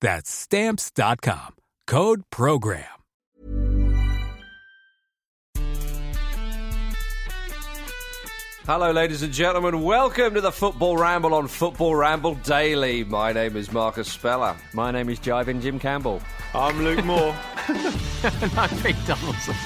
That's stamps.com. Code program. Hello, ladies and gentlemen. Welcome to the Football Ramble on Football Ramble Daily. My name is Marcus Speller. My name is Jivin Jim Campbell. I'm Luke Moore. and I'm Pete Donaldson.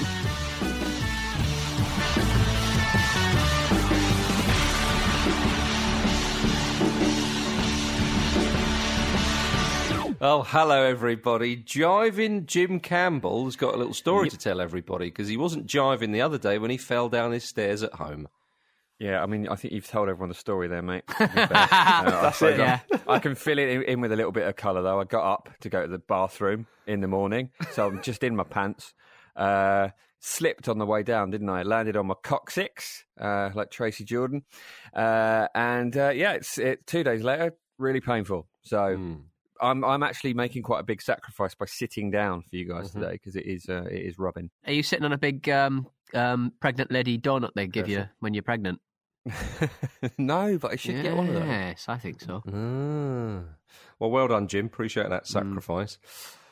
Oh, hello, everybody. Jiving Jim Campbell has got a little story to tell everybody because he wasn't jiving the other day when he fell down his stairs at home. Yeah, I mean, I think you've told everyone the story there, mate. uh, That's it. Yeah. I can fill it in, in with a little bit of colour, though. I got up to go to the bathroom in the morning, so I'm just in my pants. Uh, slipped on the way down, didn't I? Landed on my coccyx, uh, like Tracy Jordan. Uh, and uh, yeah, it's it, two days later, really painful. So. Mm. I'm I'm actually making quite a big sacrifice by sitting down for you guys mm-hmm. today because it is uh, it is rubbing. Are you sitting on a big um, um, pregnant lady donut they give yes. you when you're pregnant? no, but I should yes, get one of those. Yes, I think so. Ah. Well, well done, Jim. Appreciate that sacrifice.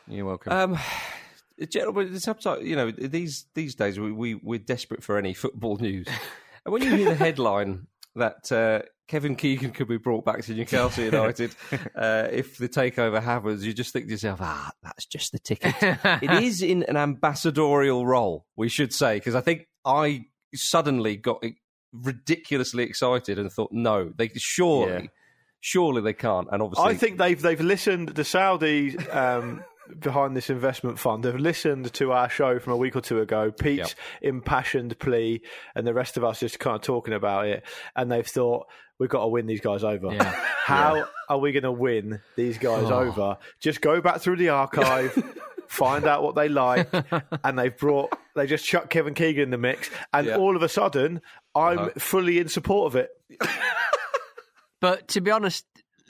Mm. You're welcome. Um, gentlemen, sometimes you know these these days we, we we're desperate for any football news, and when you hear the headline that uh, Kevin Keegan could be brought back to Newcastle United uh, if the takeover happens. You just think to yourself, ah, that's just the ticket. it is in an ambassadorial role, we should say, because I think I suddenly got ridiculously excited and thought, no, they surely, yeah. surely they can't. And obviously, I think they've they've listened. The Saudi um, behind this investment fund have listened to our show from a week or two ago, Pete's yep. impassioned plea, and the rest of us just kind of talking about it, and they've thought we've got to win these guys over. Yeah. How yeah. are we going to win these guys oh. over? Just go back through the archive. find out what they like, and they've brought they just chuck Kevin Keegan in the mix, and yeah. all of a sudden, I'm uh-huh. fully in support of it. but to be honest,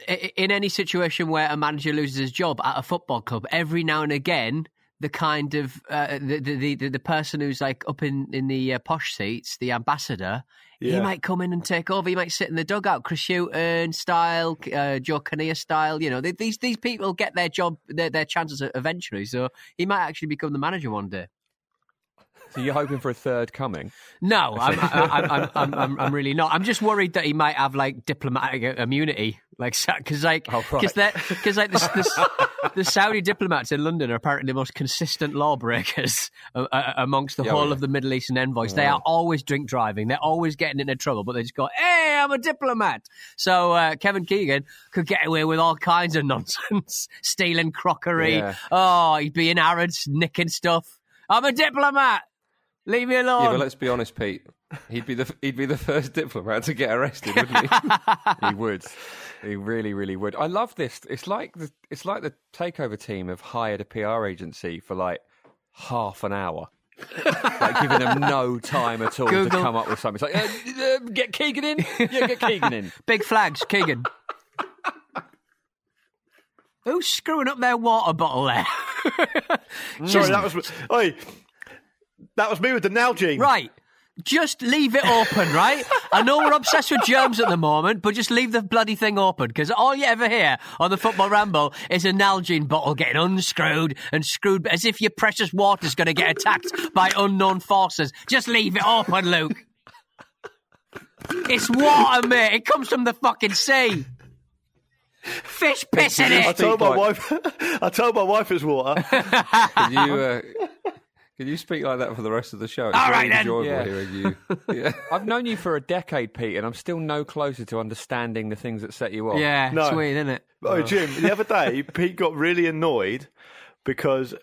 in any situation where a manager loses his job at a football club, every now and again, the kind of uh, the, the, the the person who's like up in in the uh, posh seats, the ambassador, yeah. he might come in and take over. He might sit in the dugout, Chris Hughton style, uh, Joe Kinnear style. You know, they, these these people get their job, their, their chances eventually. So he might actually become the manager one day. So you're hoping for a third coming? No, I'm, I'm, I'm, I'm, I'm, really not. I'm just worried that he might have like diplomatic immunity, like because like because oh, right. because like the, the, the, Saudi diplomats in London are apparently the most consistent lawbreakers amongst the yeah, whole yeah. of the Middle Eastern envoys. Yeah. They are always drink driving. They're always getting into trouble, but they just go, "Hey, I'm a diplomat." So uh, Kevin Keegan could get away with all kinds of nonsense, stealing crockery. Oh, he'd be in Arabs, nicking stuff I'm a diplomat. Leave me alone. Yeah, but let's be honest, Pete. He'd be the he'd be the first diplomat to get arrested, wouldn't he? he would. He really, really would. I love this. It's like the it's like the takeover team have hired a PR agency for like half an hour. like giving them no time at all Google. to come up with something. It's like, uh, uh, get Keegan in. Yeah, get Keegan in. Big flags, Keegan. Who's screwing up their water bottle there? Sorry, that was. Oi, that was me with the Nalgene. right. Just leave it open, right? I know we're obsessed with germs at the moment, but just leave the bloody thing open because all you ever hear on the football ramble is a Nalgene bottle getting unscrewed and screwed as if your precious water's going to get attacked by unknown forces. Just leave it open, Luke. It's water, mate. It comes from the fucking sea. Fish piss in I it. told my wife. I told my wife it's water. Can you uh, can you speak like that for the rest of the show? It's All very right, then. enjoyable Yeah. hearing you. Yeah. I've known you for a decade, Pete, and I'm still no closer to understanding the things that set you off. Yeah, No. sweet, isn't it? Oh, Jim, the other day, Pete got really annoyed because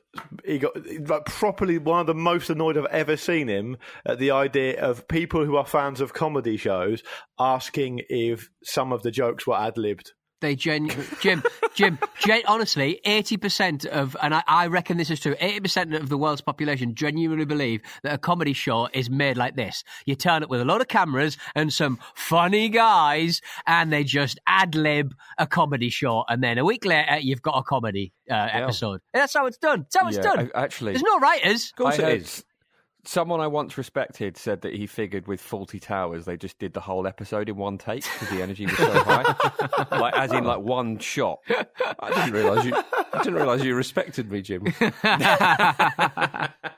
he got like properly one of the most annoyed I've ever seen him at the idea of people who are fans of comedy shows asking if some of the jokes were ad libbed. They gen- Jim, Jim, gen- honestly, eighty percent of, and I, I reckon this is true. Eighty percent of the world's population genuinely believe that a comedy show is made like this. You turn up with a lot of cameras and some funny guys, and they just ad lib a comedy show, and then a week later you've got a comedy uh, episode. That's how it's done. That's how it's Yeah, done. I- actually- there's no writers. Of course I it heard is. Someone I once respected said that he figured with Fawlty Towers they just did the whole episode in one take because the energy was so high, like as in like one shot. I didn't realise you. I didn't realise you respected me, Jim.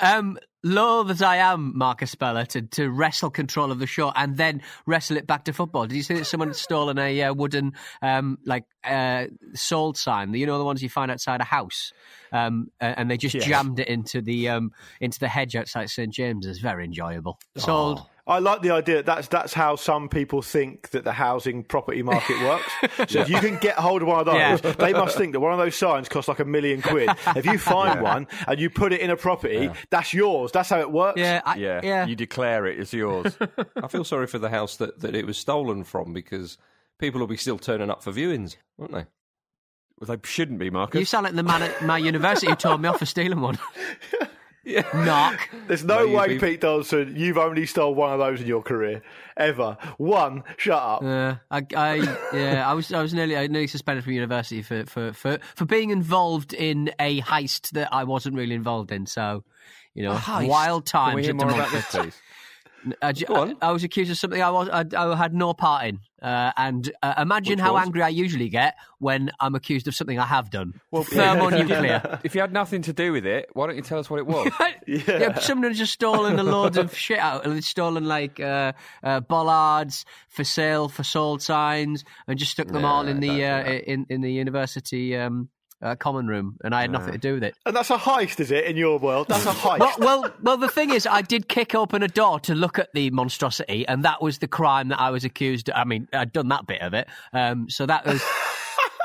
Um, loath as I am, Marcus Speller, to, to wrestle control of the show and then wrestle it back to football. Did you see that someone had stolen a uh, wooden, um, like, uh, sold sign? You know, the ones you find outside a house? Um, and they just jammed it into the, um, into the hedge outside St. James's. Very enjoyable. Sold. I like the idea that that's that's how some people think that the housing property market works. So if you can get hold of one of those, Yeah. they must think that one of those signs costs like a million quid. If you find one and you put it in a property, that's yours. That's how it works. Yeah, I, Yeah, yeah. you declare it as yours. I feel sorry for the house that, that it was stolen from because people will be still turning up for viewings, won't they? well, they shouldn't be, Marcus. You sound like the man at my university who told me off for stealing one. Yeah. Knock. There's no, No, you'd way, be- Pete Donaldson, you've only stole one of those in your career ever. One. Shut up. Uh, I, I, yeah, I was, I was nearly, I nearly suspended from university for, for, for, for being involved in a heist that I wasn't really involved in. So, you know, wild Can we hear at more about Democrats. this, please? I, ju- Go on. I, I was accused of something I was I, I had no part in, uh, and uh, imagine Which how was? angry I usually get when I'm accused of something I have done. Well, thermonuclear. If you had nothing to do with it, why don't you tell us what it was? yeah. someone had just stolen a load of shit out. and They'd stolen like uh, uh, bollards for sale for sold signs, and just stuck them all in the uh, in in the university um, uh, common room, and I had nothing to do with it. And that's a heist, is it, in your world? That's a heist. Well, well, well, the thing is, I did kick open a door to look at the monstrosity, and that was the crime that I was accused. Of. I mean, I'd done that bit of it, um, so that was.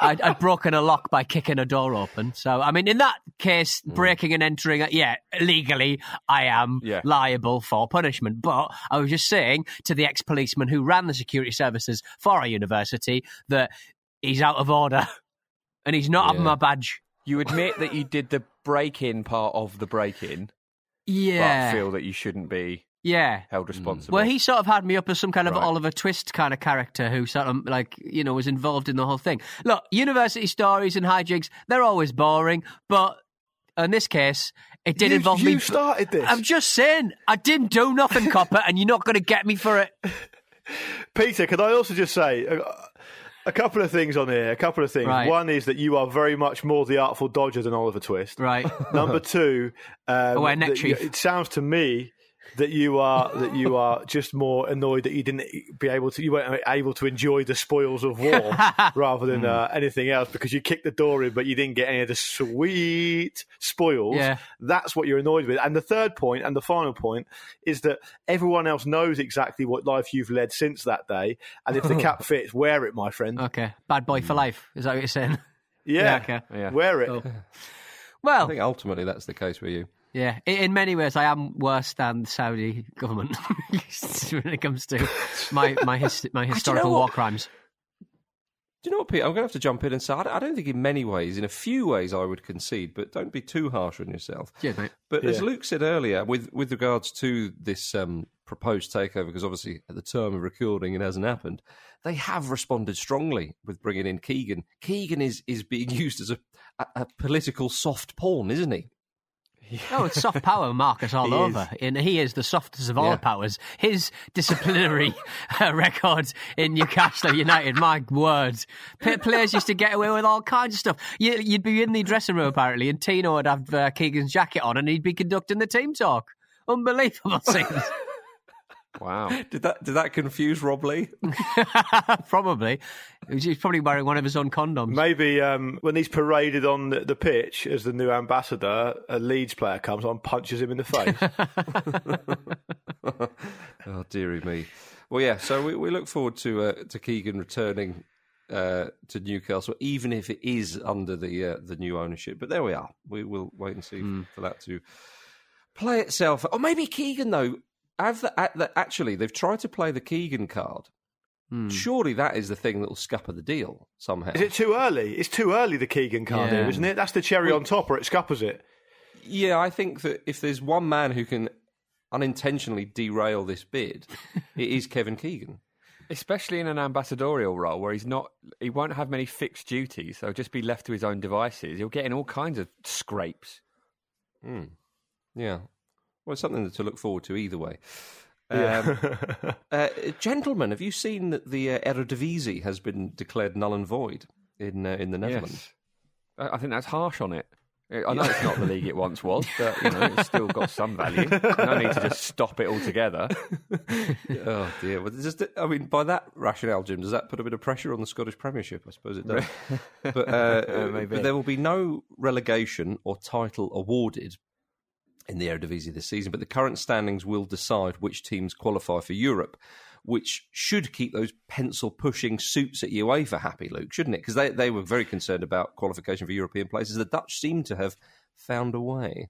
I'd, I'd broken a lock by kicking a door open. So, I mean, in that case, breaking and entering, uh, yeah, legally, I am Yeah. liable for punishment. But I was just saying to the ex policeman who ran the security services for our university that he's out of order and he's not having my badge. You admit that you did the break-in part of the break-in, Yeah. but feel that you shouldn't be yeah. held hmm. responsible. Well, he sort of had me up as some kind of Right. Oliver Twist kind of character who sort of like you know was involved in the whole thing. Look, university stories and hijinks they're always boring, but in this case, it did you, involve you me. started this. I'm just saying, I didn't do nothing, copper, and you're not going to get me for it. Peter, can I also just say a, a couple of things on here? A couple of things. Right. One is that you are very much more the Artful Dodger than Oliver Twist. Right? Number two, um, Oh, neck you- it sounds to me that you are that you are just more annoyed that you didn't be able to you weren't able to enjoy the spoils of war rather than uh, anything else because you kicked the door in but you didn't get any of the sweet spoils. Yeah. That's what you're annoyed with. And the third point and the final point is that everyone else knows exactly what life you've led since that day. And if the cap fits, wear it, my friend. Okay, bad boy for life. Is that what you're saying? Yeah, Yeah, okay. Yeah. wear it. Cool. Well, I think ultimately that's the case with you. Yeah, in many ways, I am worse than the Saudi government when it comes to my my, his, my historical war crimes. Do you know what, Pete? I'm going to have to jump in and say I don't think in many ways, in a few ways, I would concede, but don't be too harsh on yourself. Yeah, mate. But yeah. as Luke said earlier, with with regards to this um, proposed takeover, because obviously at the time of recording it hasn't happened, they have responded strongly with bringing in Keegan. Keegan is is being used as a, a, a political soft pawn, isn't he? Oh, it's soft power, Marcus, all He over. And he is the softest of all Yeah. powers. His disciplinary uh, record in Newcastle United, my word. P- players used to get away with all kinds of stuff. You, you'd be in the dressing room, apparently, and Tino would have uh, Keegan's jacket on and he'd be conducting the team talk. Unbelievable scenes. Wow. Did that did that confuse Rob Lee? probably. He's probably wearing one of his own condoms. Maybe um, when he's paraded on the, the pitch as the new ambassador, a Leeds player comes on and punches him in the face. oh dearie me. Well, yeah. So we, we look forward to uh, to Keegan returning uh, to Newcastle, even if it is under the uh, the new ownership. But there we are. We will wait and see for that to play itself. Or maybe Keegan though. Have the, actually, they've tried to play the Keegan card. Hmm. Surely that is the thing that will scupper the deal somehow. Is it too early? It's too early, the Keegan card Yeah. here, isn't it? That's the cherry on top, or it scuppers it. Yeah, I think that if there's one man who can unintentionally derail this bid, it is Kevin Keegan. Especially in an ambassadorial role where he's not, he won't have many fixed duties. So he'll just be left to his own devices. He'll get in all kinds of scrapes. Hmm. Yeah. Well, it's something to look forward to either way. Um, uh, gentlemen, have you seen that the uh, Eredivisie has been declared null and void in uh, in the Netherlands? Yes. I think that's harsh on it. I know it's not the league it once was, but you know it's still got some value. No need to just stop it altogether. Oh dear! Well, just, I mean, by that rationale, Jim, does that put a bit of pressure on the Scottish Premiership? I suppose it does. but, uh, maybe. but there will be no relegation or title awarded in the Eredivisie this season. But the current standings will decide which teams qualify for Europe, which should keep those pencil pushing suits at UEFA happy, Luke, shouldn't it? Because they they were very concerned about qualification for European places. The Dutch seem to have found a way.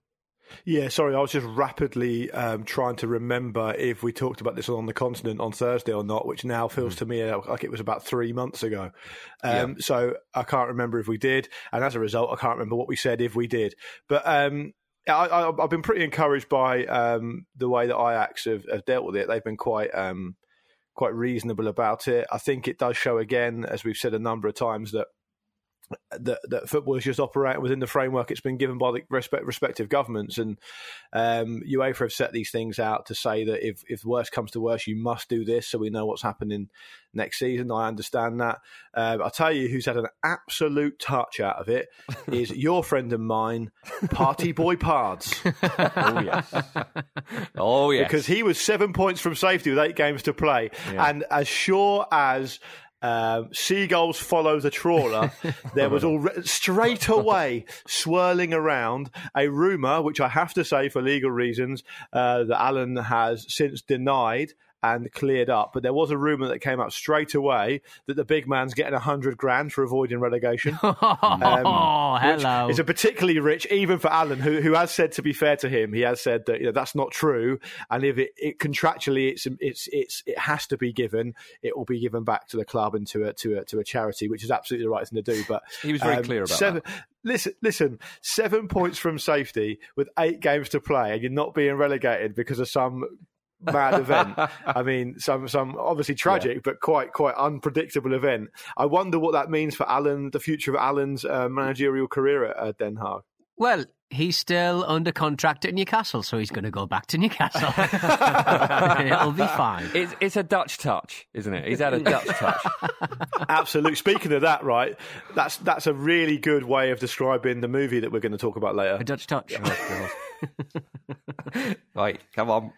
Yeah, sorry, I was just rapidly um, trying to remember if we talked about this on the continent on Thursday or not, which now feels to me like it was about three months ago. Um, So I can't remember if we did, and as a result, I can't remember what we said if we did. But um, I, I've been pretty encouraged by um, the way that Ajax have, have dealt with it. They've been quite um, quite reasonable about it. I think it does show again, as we've said a number of times, that that, that football is just operating within the framework it's been given by the respect, respective governments. And um, UEFA have set these things out to say that if, if worse comes to worse, you must do this so we know what's happening next season. I understand that. Um, I'll tell you who's had an absolute touch out of it is your friend and mine, Party Boy Pards. Oh yes, Oh yes, because he was seven points from safety with eight games to play. And as sure as um, seagulls follow the trawler, there was already straight away swirling around a rumour, which I have to say for legal reasons, uh, that Alan has since denied. And cleared up, but there was a rumor that came out straight away that the big man's getting a hundred grand for avoiding relegation. oh, hello. It's a particularly rich, even for Alan, who who has said, to be fair to him, he has said that you know that's not true, and if it, it contractually it's it's it's it has to be given, it will be given back to the club and to a to a to a charity, which is absolutely the right thing to do. But He was very um, clear about seven, Listen, listen, seven points from safety with eight games to play, and you're not being relegated because of some mad event. I mean, some some obviously tragic, but quite quite unpredictable event. I wonder what that means for Alan, the future of Alan's uh, managerial career at uh, Den Haag. Well, he's still under contract at Newcastle, so he's going to go back to Newcastle. It'll be fine. it's it's a Dutch touch, isn't it? He's had a Dutch touch. Absolutely. Speaking of that, right? That's that's a really good way of describing the movie that we're going to talk about later. A Dutch touch. Right, come on.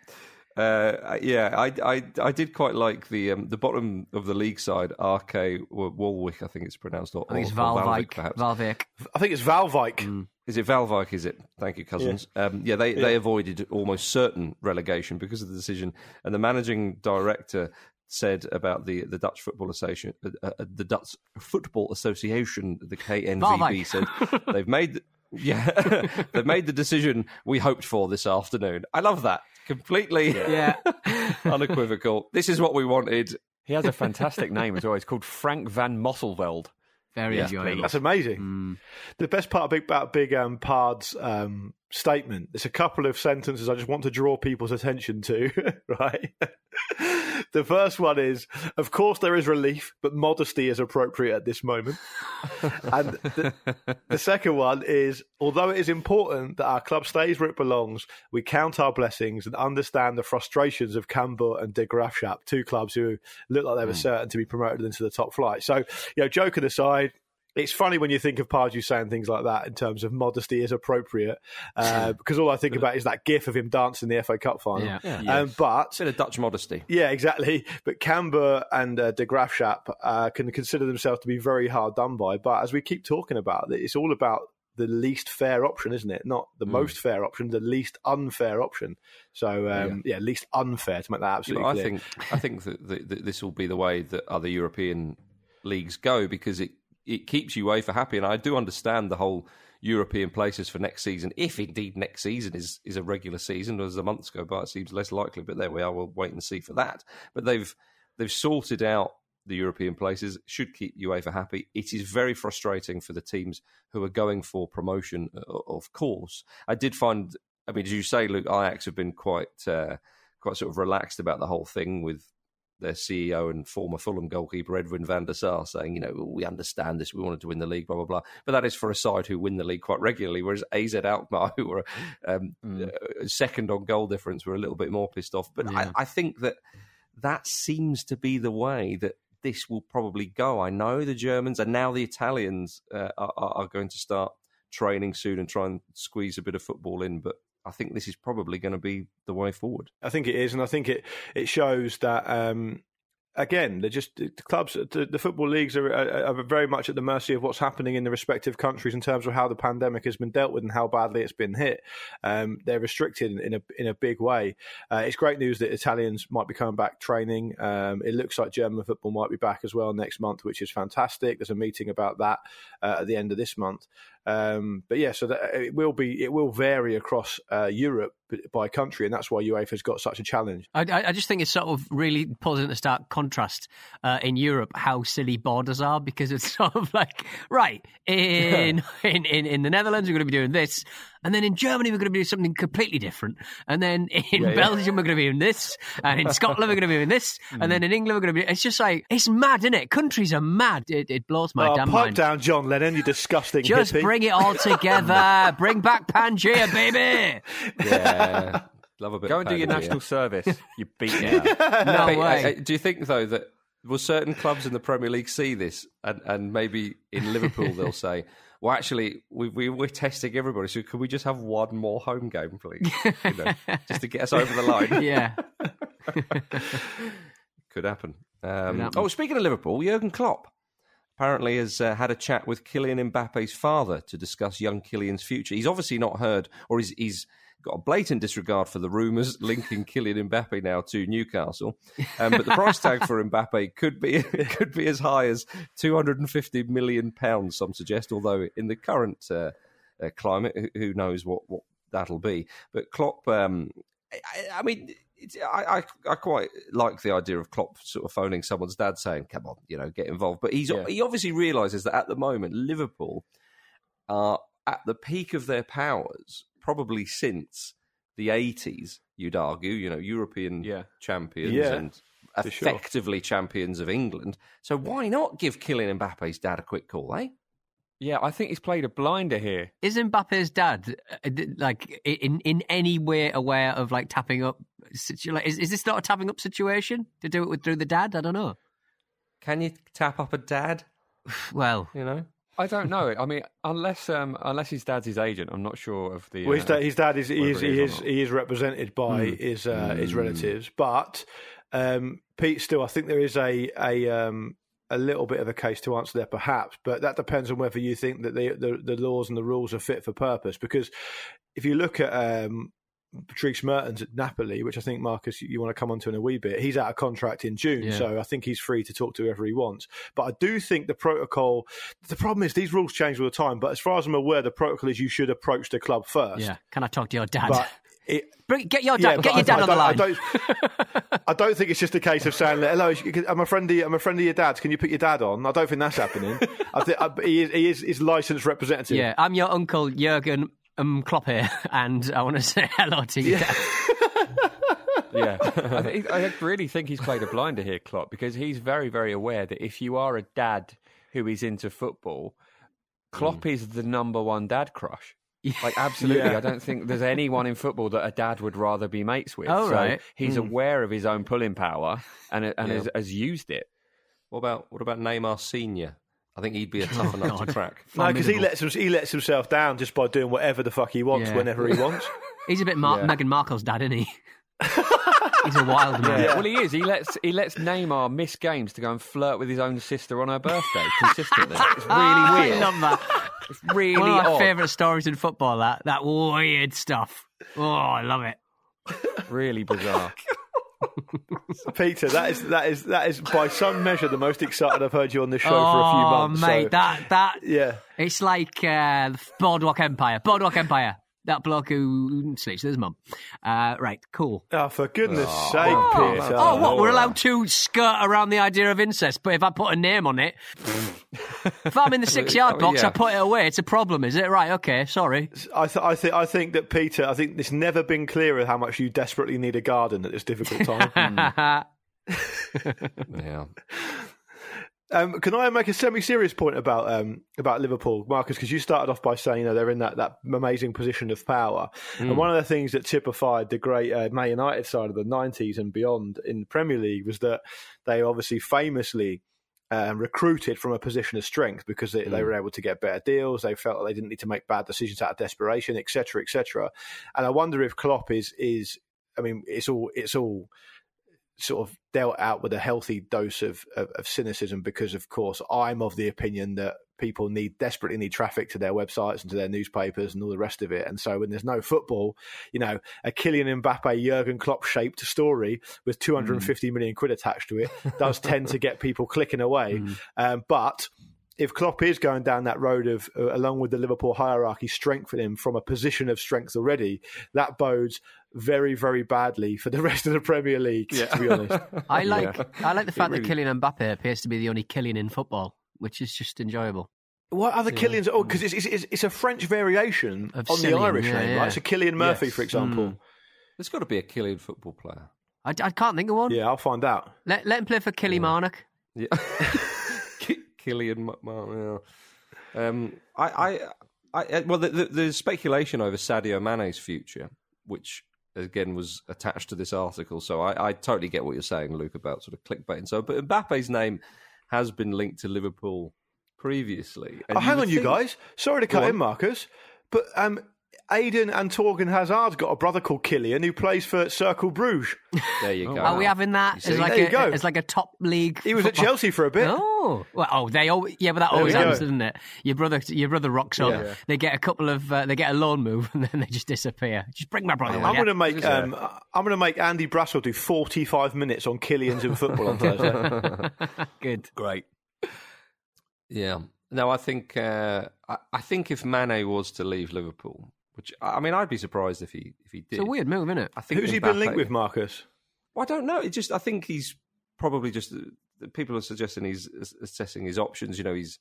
Uh, yeah, I, I I did quite like the um, the bottom of the league side, RK Walwick, I think it's pronounced. Or, I think it's or- or Valvik. perhaps. Valvik. I think it's Valvik. Is it Valvik? Is it? Thank you, cousins. Yeah, um, yeah they they avoided almost certain relegation because of the decision, and the managing director said about the the Dutch Football Association, uh, uh, the Dutch Football Association, the KNVB Valvik. said they've made. Yeah, they've made the decision we hoped for this afternoon. I love that. Completely Yeah. unequivocal. This is what we wanted. He has a fantastic name as well. He's called Frank van Mosselveld. Very Yes, enjoyable. That's amazing. Mm. The best part big, about Big um, Pard's um, statement, there's a couple of sentences I just want to draw people's attention to, right? the first one is, of course, there is relief, but modesty is appropriate at this moment. and the, the second one is, although it is important that our club stays where it belongs, we count our blessings and understand the frustrations of Cambuur and De Graafschap, two clubs who look like they were hmm. certain to be promoted into the top flight. So, you know, joking aside, it's funny when you think of Pardew saying things like that in terms of modesty is appropriate, uh, because all I think about is that gif of him dancing the FA Cup final. Yeah. Um, but Bit a Dutch modesty. yeah, exactly. But Cambuur and uh, De Graafschap uh, can consider themselves to be very hard done by. But as we keep talking about it's all about the least fair option, isn't it? Not the most fair option, the least unfair option. So um, yeah. least unfair to make that You absolutely know, I clear. think I think that, that, that this will be the way that other European leagues go because it it keeps UEFA happy, and I do understand the whole European places for next season, if indeed next season is is a regular season. As the months go by, it seems less likely, but there we are. We'll wait and see for that. But they've they've sorted out the European places. Should keep UEFA happy. It is very frustrating for the teams who are going for promotion. uh, Of course, I did find. I mean, as you say, Luke, Ajax have been quite uh, quite sort of relaxed about the whole thing with their CEO and former Fulham goalkeeper Edwin van der Sar saying, you know, we understand this, we wanted to win the league, blah blah blah. But that is for a side who win the league quite regularly, whereas AZ Alkmaar, who were um, uh, second on goal difference, were a little bit more pissed off. But Yeah. I, I think that that seems to be the way that this will probably go. I know the Germans and now the Italians uh, are, are going to start training soon and try and squeeze a bit of football in, but. I think this is probably going to be the way forward. I think it is, and I think it it shows that um, again they're just the clubs, the, the football leagues are, are, are very much at the mercy of what's happening in the respective countries in terms of how the pandemic has been dealt with and how badly it's been hit. Um, they're restricted in, a in a big way. Uh, it's great news that Italians might be coming back training. Um, it looks like German football might be back as well next month, which is fantastic. There's a meeting about that uh, at the end of this month. Um, but yeah, so that it will be it will vary across uh, Europe by country, and that's why UEFA's got such a challenge. I, I just think it's sort of really positive to start contrast uh, in Europe how silly borders are because it's sort of like right in in, in in the Netherlands we're going to be doing this, and then in Germany we're going to be doing something completely different, and then in Belgium we're going to be doing this, and in Scotland we're going to be doing this, and then in England we're going to be. It's just like it's mad, isn't it? Countries are mad. It, it blows my oh, damn pipe mind. down, John Lennon, you disgusting Just hippie. Bring it all together. bring back Pangea, baby. Yeah, love a bit. Go of and do your national service. You beat me. No Hey, way. uh, uh, do you think though that will certain clubs in the Premier League see this, and, and maybe in Liverpool they'll say, "Well, actually, we, we we're testing everybody, so could we just have one more home game, please, you know, just to get us over the line?" yeah. Could happen. Um, happen. Oh, speaking of Liverpool, Jurgen Klopp apparently has uh, had a chat with Kylian Mbappe's father to discuss young Kylian's future. He's obviously not heard, or he's, he's got a blatant disregard for the rumours linking Kylian Mbappe now to Newcastle. Um, but the price tag for Mbappe could be could be as high as two hundred and fifty million pounds. Some suggest, although in the current uh, uh, climate, who, who knows what, what that'll be. But Klopp, um, I, I mean. It's, I, I I quite like the idea of Klopp sort of phoning someone's dad saying, "Come on, you know, get involved." But he's Yeah. he obviously realizes that at the moment Liverpool are at the peak of their powers, probably since the eighties. You'd argue, you know, European Yeah. champions Yeah, and for sure. effectively champions of England. So why not give Kylian Mbappe's dad a quick call, eh? Yeah, I think he's played a blinder here. Is Mbappe's dad uh, d- like in in any way aware of like tapping up? Like, is is this not a tapping up situation to do it with through the dad? I don't know. Can you tap up a dad? Well, You know, I don't know. I mean, unless um, unless his dad's his agent, I'm not sure of the. Well, his, uh, dad, his dad is he is he is, is he is represented by Hmm. his uh, his relatives, but um, Pete still I think there is a a um, a little bit of a case to answer there, perhaps, but that depends on whether you think that the the, the laws and the rules are fit for purpose. Because if you look at um, Dries Mertens at Napoli, which I think Marcus you want to come on to in a wee bit. He's out of contract in June, Yeah. so I think he's free to talk to whoever he wants. But I do think the protocol. The problem is these rules change all the time. But as far as I'm aware, the protocol is you should approach the club first. Yeah. Can I talk to your dad? But it, Bring, get your yeah, dad. get your dad I, on the line. don't, I don't, I don't think it's just a case of saying, "Hello, I'm a friend. Of, I'm a friend of your dad's. Can you put your dad on?" I don't think that's happening. I think I, he is, he is his licensed representative. yeah, I'm your uncle Jurgen um, Klopp here, and I want to say hello to you. Dad. Yeah, I, think, I really think he's played a blinder here, Klopp, because he's very, very aware that if you are a dad who is into football, Klopp Mm. is the number one dad crush. Like absolutely, Yeah. I don't think there's anyone in football that a dad would rather be mates with. Oh, so right. he's hmm. aware of his own pulling power and and Yeah. has, has used it. What about what about Neymar Senior? I think he'd be a tough enough to crack. No, because he lets him, he lets himself down just by doing whatever the fuck he wants Yeah. whenever he wants. He's a bit Mar- Yeah. Meghan Markle's dad, isn't he? He's a wild man. Yeah. Well, he is. He lets he lets Neymar miss games to go and flirt with his own sister on her birthday consistently. It's really weird. I love that. It's really One of my odd. favourite stories in football. That that weird stuff. Oh, I love it. Really bizarre. Peter, that is that is that is by some measure the most excited I've heard you on this show for a few months. oh, months. mate, so- that that yeah. it's like uh, Boardwalk Empire. Boardwalk Empire. That bloke who sleeps with his mum. Uh, right, cool. Oh, for goodness Oh, sake, oh, Peter! Oh, what? We're allowed to skirt around the idea of incest, but if I put a name on it, if I'm in the six yard Oh, box, yeah. I put it away. It's a problem, is it? Right, okay, sorry. I, th- I think I think that Peter. I think it's never been clearer how much you desperately need a garden at this difficult time. Yeah. Um, can I make a semi-serious point about um, about Liverpool, Marcus? Because you started off by saying you know, they're in that, that amazing position of power, and one of the things that typified the great uh, Man United side of the '90s and beyond in the Premier League was that they obviously famously um, recruited from a position of strength because they, they were able to get better deals. They felt like they didn't need to make bad decisions out of desperation, etc., etc. And I wonder if Klopp is is, I mean, it's all it's all sort of dealt out with a healthy dose of, of, of cynicism because, of course, I'm of the opinion that people need desperately need traffic to their websites and to their newspapers and all the rest of it. And so when there's no football, you know, a Kylian Mbappe, Jurgen Klopp shaped story with 250 million quid attached to it does tend to get people clicking away. Um, but if Klopp is going down that road of, uh, along with the Liverpool hierarchy, strengthening him from a position of strength already, that bodes very, very badly for the rest of the Premier League. Yeah. To be honest, I like I like the fact really- that Kylian Mbappe appears to be the only Kylian in football, which is just enjoyable. what other Killians? Oh, because it's, it's, it's, it's a French variation Of on the Irish yeah, name, yeah. right? So Cillian Murphy, Yes. for example. Mm. There's got to be a Killian football player. I, I can't think of one. Yeah, I'll find out. Let, let him play for Killymarnock. Yeah. Ki- Killian McMahon. Yeah. Um, I, I, I, uh, well, the, the, there's speculation over Sadio Mane's future, which again was attached to this article. So I, I totally get what you're saying, Luke, about sort of clickbait and so. But Mbappe's name has been linked to Liverpool previously. Oh, hang on, you guys. Sorry to cut in, Marcus, but um, Eden and Thorgan Hazard's got a brother called Killian who plays for Cercle Bruges. There you go. Are we having that see? as like There you a go. as like a top league? He was at Chelsea for a bit. Oh, well, oh, they all yeah, but that There always we happens, doesn't it? Your brother, your brother rocks up. Yeah. They get a couple of, uh, they get a loan move, and then they just disappear. Just bring my brother. will I'm going to make um, I'm going to make Andy Brassell do 45 minutes on Killians in football on Thursday. Good. Great. Yeah. No, I think uh, I, I think if Mane was to leave Liverpool, which I mean, I'd be surprised if he if he did. It's a weird move, isn't it? I think Who's he been linked with, Marcus? Well, I don't know. It just I think he's probably just uh, people are suggesting he's assessing his options. You know, he's.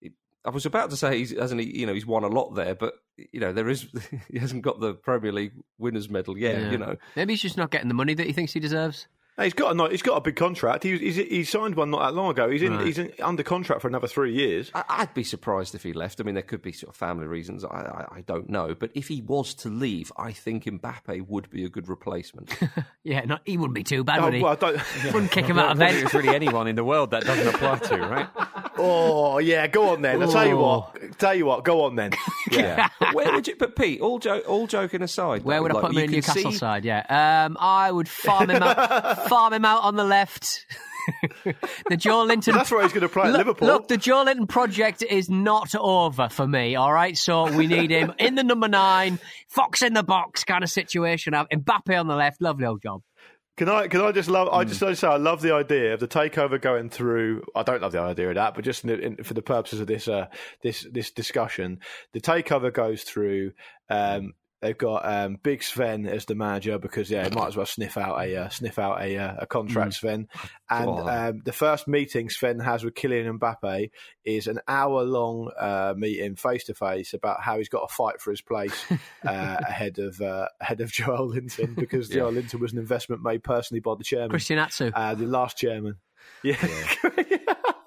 he- I was about to say he's hasn't he? You know, he's won a lot there, but you know, there is he hasn't got the Premier League winners medal yet. Yeah. You know, Maybe he's just not getting the money that he thinks he deserves. No, he's got a ni- he's got a big contract. He he's, he signed one not that long ago. He's in Right. he's in, under contract for another three years. I, I'd be surprised if he left. I mean, there could be sort of family reasons. I, I, I don't know, but if he was to leave, I think Mbappe would be a good replacement. Yeah, not he wouldn't be too bad, Oh, would he? well, I don't, Wouldn't kick him out of I bed. think there's really anyone in the world that doesn't apply to, right? oh yeah, go on then. I'll tell you what. Tell you what. Go on then. yeah, but where would you? But Pete, all jo- all joking aside, Where though, would I like, put him you in can Newcastle see- side? Yeah, um, I would farm him out. farm him out on the left. the Joelinton. That's where he's going to play at look, Liverpool. Look, the Joelinton project is not over for me. All right, so we need him in the number nine, Fox in the box kind of situation. Have Mbappe on the left. Lovely old job. Can I? Can I just love? I just want to say I love the idea of the takeover going through. I don't love the idea of that, but just in, in, for the purposes of this uh, this this discussion, the takeover goes through. Um, They've got um, Big Sven as the manager because yeah, might as well sniff out a uh, sniff out a uh, a contract, Sven. And um, the first meeting Sven has with Kylian Mbappe is an hour long uh, meeting face to face about how he's got to fight for his place uh, ahead of uh, ahead of Joelinton because Yeah. Joelinton was an investment made personally by the chairman, Christian Atsu. uh, the last chairman. Yeah.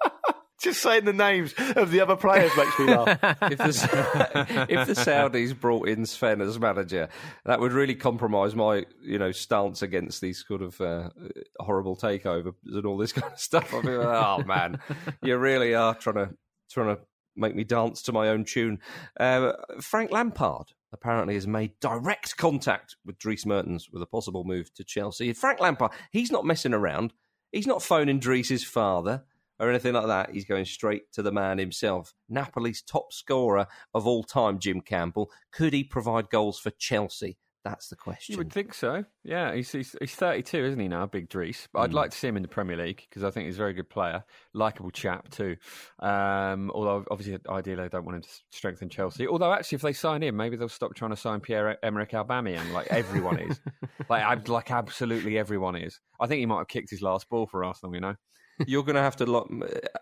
Just saying the names of the other players makes me laugh. if, the, if the Saudis brought in Sven as manager, that would really compromise my, you know, stance against these sort of uh, horrible takeovers and all this kind of stuff. I mean, oh man, you really are trying to trying to make me dance to my own tune. Uh, Frank Lampard apparently has made direct contact with Dries Mertens with a possible move to Chelsea. Frank Lampard, he's not messing around. He's not phoning Dries's father or anything like that. He's going straight to the man himself. Napoli's top scorer of all time, Jim Campbell. Could he provide goals for Chelsea? That's the question. You would think so. Yeah, he's, he's, he's 32, isn't he now, Big Dries? But I'd Mm. like to see him in the Premier League because I think he's a very good player, likable chap too. Um, although obviously, ideally, I don't want him to strengthen Chelsea. Although actually, if they sign him, maybe they'll stop trying to sign Pierre Emerick Aubameyang, like everyone is, like like absolutely everyone is. I think he might have kicked his last ball for Arsenal. You know. You're going to have to. Lo-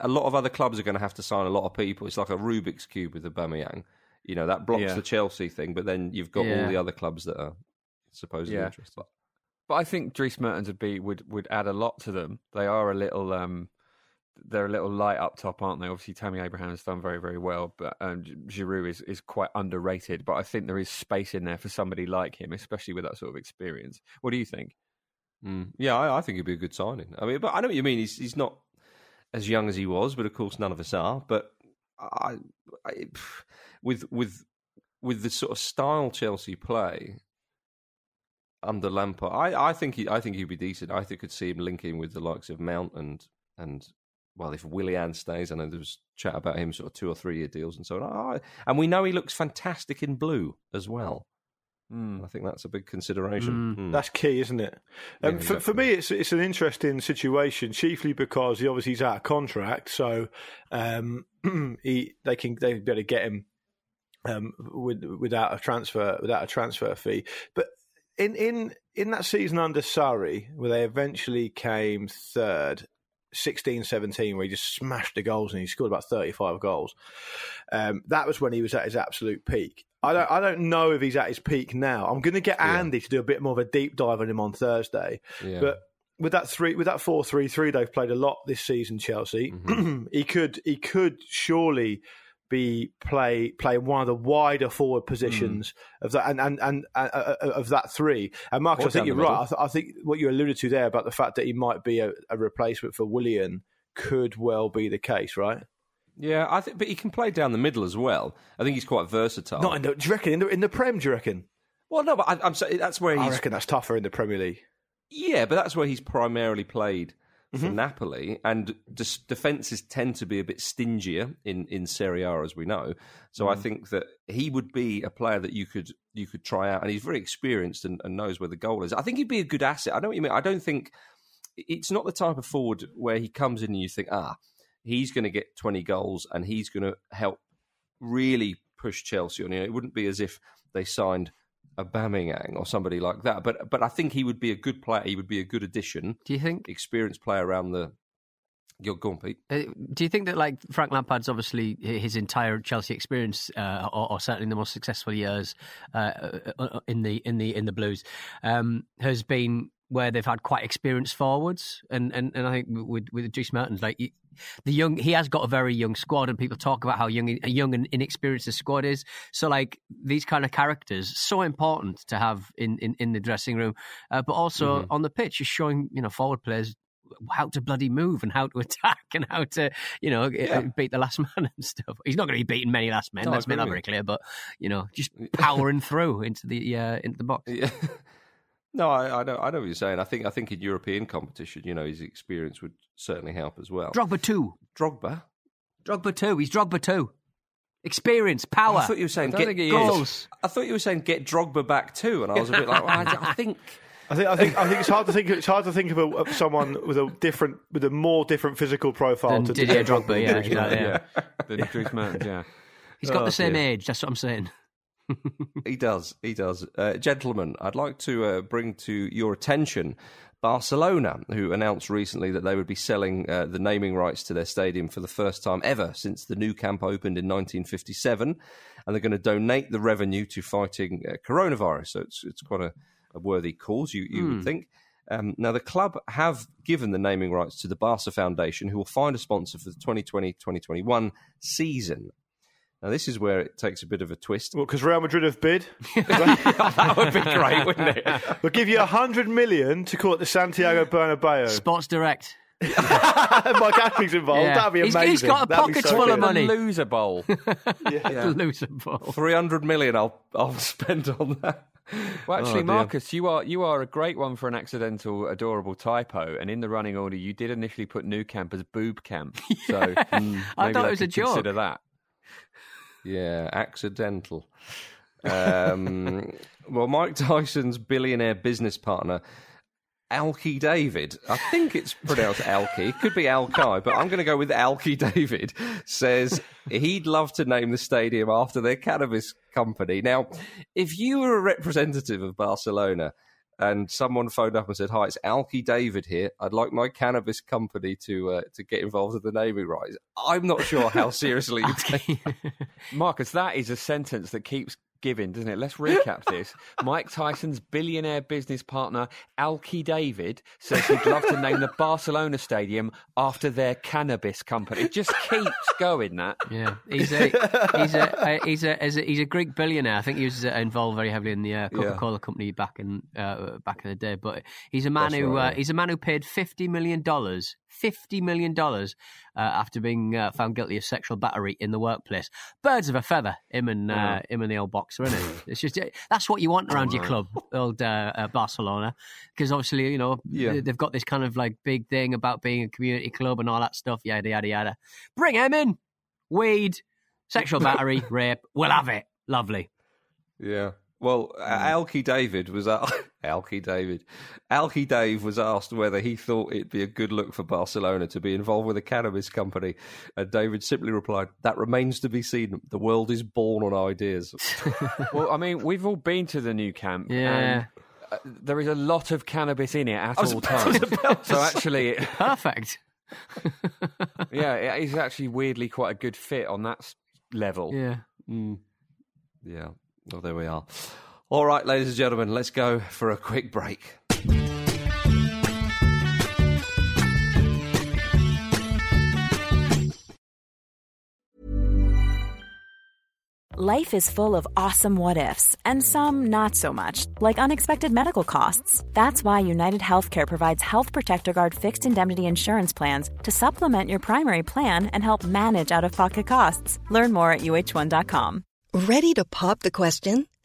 a lot of other clubs are going to have to sign a lot of people. It's like a Rubik's cube with Aubameyang. You know that blocks Yeah. the Chelsea thing, but then you've got Yeah. all the other clubs that are supposedly Yeah. interested. But I think Dries Mertens would be would would add a lot to them. They are a little um, they're a little light up top, aren't they? Obviously, Tammy Abraham has done very very well, but um, Giroud is is quite underrated. But I think there is space in there for somebody like him, especially with that sort of experience. What do you think? Mm. Yeah, I, I think he'd be a good signing. I mean, but I know what you mean. He's he's not as young as he was, but of course none of us are. But I, I with with with the sort of style Chelsea play under Lampard, I, I think he I think he'd be decent. I think could see him linking with the likes of Mount and and well, if Willian stays, I know there was chat about him sort of two or three year deals and so on. And we know he looks fantastic in blue as well. Mm. I think that's a big consideration. Mm. That's key, isn't it? Um, Yeah, for, for me, it's it's an interesting situation, chiefly because he obviously he's out of contract, so um, he they can they be able to get him um, with, without a transfer without a transfer fee. But in in in that season under Sarri, where they eventually came third. 16 17 where he just smashed the goals and he scored about 35 goals um, that was when he was at his absolute peak I don't, I don't know if he's at his peak now. I'm going to get Yeah. Andy to do a bit more of a deep dive on him on Thursday. Yeah. But with that three, with that four three three, they've played a lot this season. Chelsea, Mm-hmm. he could he could surely be play play one of the wider forward positions of that and and and uh, uh, of that three. And Marcus, I think you're right. I, th- I think what you alluded to there about the fact that he might be a, a replacement for Willian could well be the case, right? Yeah, I think, but he can play down the middle as well. I think he's quite versatile. Not in the, do you reckon in the in the Prem? Do you reckon? well, no, but I, I'm saying that's where I he's. reckon that's tougher in the Premier League. Yeah, but that's where he's primarily played for Mm-hmm. Napoli, and dis- defenses tend to be a bit stingier in in Serie A, as we know. So Mm. I think that he would be a player that you could you could try out, and he's very experienced and, and knows where the goal is. I think he'd be a good asset. I know what you mean. I don't think it's not the type of forward where he comes in and you think, ah, he's going to get 20 goals and he's going to help really push Chelsea on. You know, it wouldn't be as if they signed a Aubameyang or somebody like that. But but I think he would be a good player. He would be a good addition, Do you think? experienced player around the. Go on, Pete. Uh, do you think that like Frank Lampard's obviously his entire Chelsea experience, uh, or, or certainly the most successful years uh, uh, in the in the in the Blues, um, has been where they've had quite experienced forwards, and and, and I think with with Dries Mertens, like the young, he has got a very young squad, and people talk about how young young and inexperienced the squad is. So like these kind of characters, so important to have in in, in the dressing room, uh, but also on the pitch, is showing you know forward players how to bloody move and how to attack and how to, you know, uh beat the last man and stuff. He's not going to be beating many last men. No, I let's make that agree. very clear. But you know, just powering through into the uh, into the box. Yeah. No, I, I know. I know what you're saying. I think. I think in European competition, you know, his experience would certainly help as well. Drogba too. Drogba. Drogba too. He's Drogba too. Experience, power. I thought you were saying get think is. goals. I thought you were saying get Drogba back too, and I was a bit like, well, I, I think. I think I think I think it's hard to think it's hard to think of, a, of someone with a different with a more different physical profile Than to Didier Drogba, than yeah, Didier exactly, Drogba. yeah. The Dries Mertens, yeah. He's got Oh, the same dear. age. That's what I'm saying. He does. He does. Uh, gentlemen, I'd like to uh, bring to your attention Barcelona, who announced recently that they would be selling uh, the naming rights to their stadium for the first time ever since the Nou Camp opened in 1957. And they're going to donate the revenue to fighting uh, coronavirus. So it's, it's quite a, a worthy cause, you, you would think. Um, now, the club have given the naming rights to the Barca Foundation, who will find a sponsor for the 2020 2021 season. Now, this is where it takes a bit of a twist. Well, because Real Madrid have bid, that would be great, wouldn't it? we'll give you a hundred million to call it the Santiago Bernabeu. Sports Direct. Mike Ashley's involved. Yeah. That'd be He's- amazing. he's got a That'd be pockets so full of money. The loser bowl. The loser ball. 300 million I'll, I'll spend on that. Well, actually, Oh. Marcus, you are you are a great one for an accidental, adorable typo. And in the running order, you did initially put Nou Camp as Boob Camp. So mm, I maybe thought it they was a could joke. Consider that. Yeah, accidental. Um, well, Mike Tyson's billionaire business partner, Alki David, I think it's pronounced Alki, could be Alki, but I'm going to go with Alki David, says he'd love to name the stadium after their cannabis company. Now, if you were a representative of Barcelona, and someone phoned up and said, "Hi, it's Alki David here. I'd like my cannabis company to uh, to get involved with the naming rights." I'm not sure how seriously you take Marcus, that is a sentence that keeps giving, doesn't it? Let's recap this. Mike Tyson's billionaire business partner, Alki David, says he'd love to name the Barcelona Stadium after their cannabis company. It just keeps going, that. Yeah, he's a he's a, uh, he's a he's a he's a Greek billionaire. I think he was uh, involved very heavily in the uh, Coca-Cola company back in uh, back in the day. But he's a man That's who right, uh, he's a man who paid fifty million dollars, fifty million dollars uh, after being uh, found guilty of sexual battery in the workplace. Birds of a feather, him and uh, him and the old boxer, isn't it? It's just that's what you want around your club, old uh, uh, Barcelona, because obviously you know Yeah. they- they've got this kind of like big thing about being a community club and all that stuff. Yada yada yada. Bring him in weed, sexual battery, rape. We'll have it. Lovely. Yeah. Well, uh, Alki David was a- Alki David. Alki Dave was asked whether he thought it'd be a good look for Barcelona to be involved with a cannabis company, and David simply replied, "That remains to be seen. The world is born on ideas." Well, I mean, we've all been to the Nou Camp. Yeah. And, uh, there is a lot of cannabis in it at all about- times. So actually, it, Perfect. yeah, it is actually weirdly quite a good fit on that level. Yeah. yeah. Well, there we are. All right, ladies and gentlemen, let's go for a quick break. Life is full of awesome what ifs, and some not so much, like unexpected medical costs. That's why United Healthcare provides Health Protector Guard fixed indemnity insurance plans to supplement your primary plan and help manage out of pocket costs. Learn more at uh1.com. Ready to pop the question?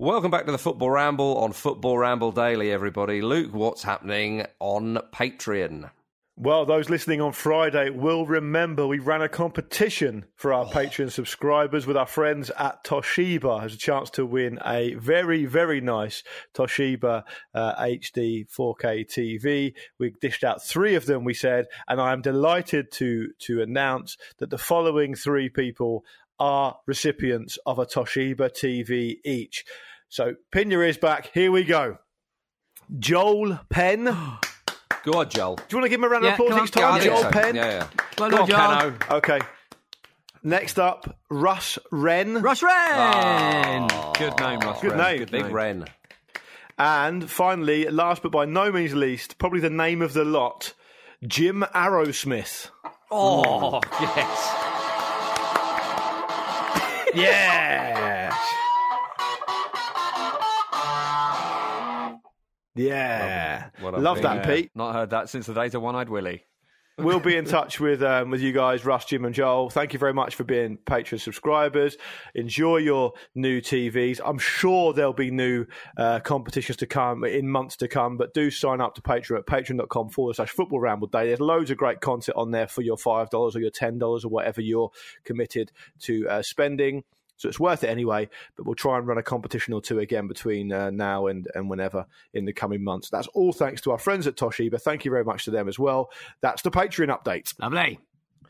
Welcome back to the Football Ramble on Football Ramble Daily, everybody. Luke, what's happening on Patreon? Well, those listening on Friday will remember we ran a competition for our Patreon subscribers with our friends at Toshiba. Has a chance to win a very, very nice Toshiba uh, HD 4K TV. We dished out three of them, we said, and I am delighted to to announce that the following three people are recipients of a Toshiba TV each. So pin your ears back. Here we go. Joel Penn. Go on, Joel. Do you want to give him a round Yeah, of applause on. each time? I Joel so. Penn. Yeah, yeah. Go on, Joel. Peno. Okay. Next up, Russ Wren. Russ Wren. Ah. Good name, Ross. Good Wren. name. Big Ren. And finally, last but by no means least, probably the name of the lot, Jim Arrowsmith. Oh, yes. Yeah. A Love big- that, Pete. Not heard that since the days of One Eyed Willie. We'll be in touch with um, with you guys, Russ, Jim, and Joel. Thank you very much for being Patreon subscribers. Enjoy your new TVs. I'm sure there'll be new uh, competitions to come in months to come, but do sign up to Patreon at patreon.com forward slash football ramble day. There's loads of great content on there for your $5 or your $10 or whatever you're committed to uh, spending. So it's worth it anyway, but we'll try and run a competition or two again between uh, now and, and whenever in the coming months. That's all thanks to our friends at Toshiba. Thank you very much to them as well. That's the Patreon update. Lovely.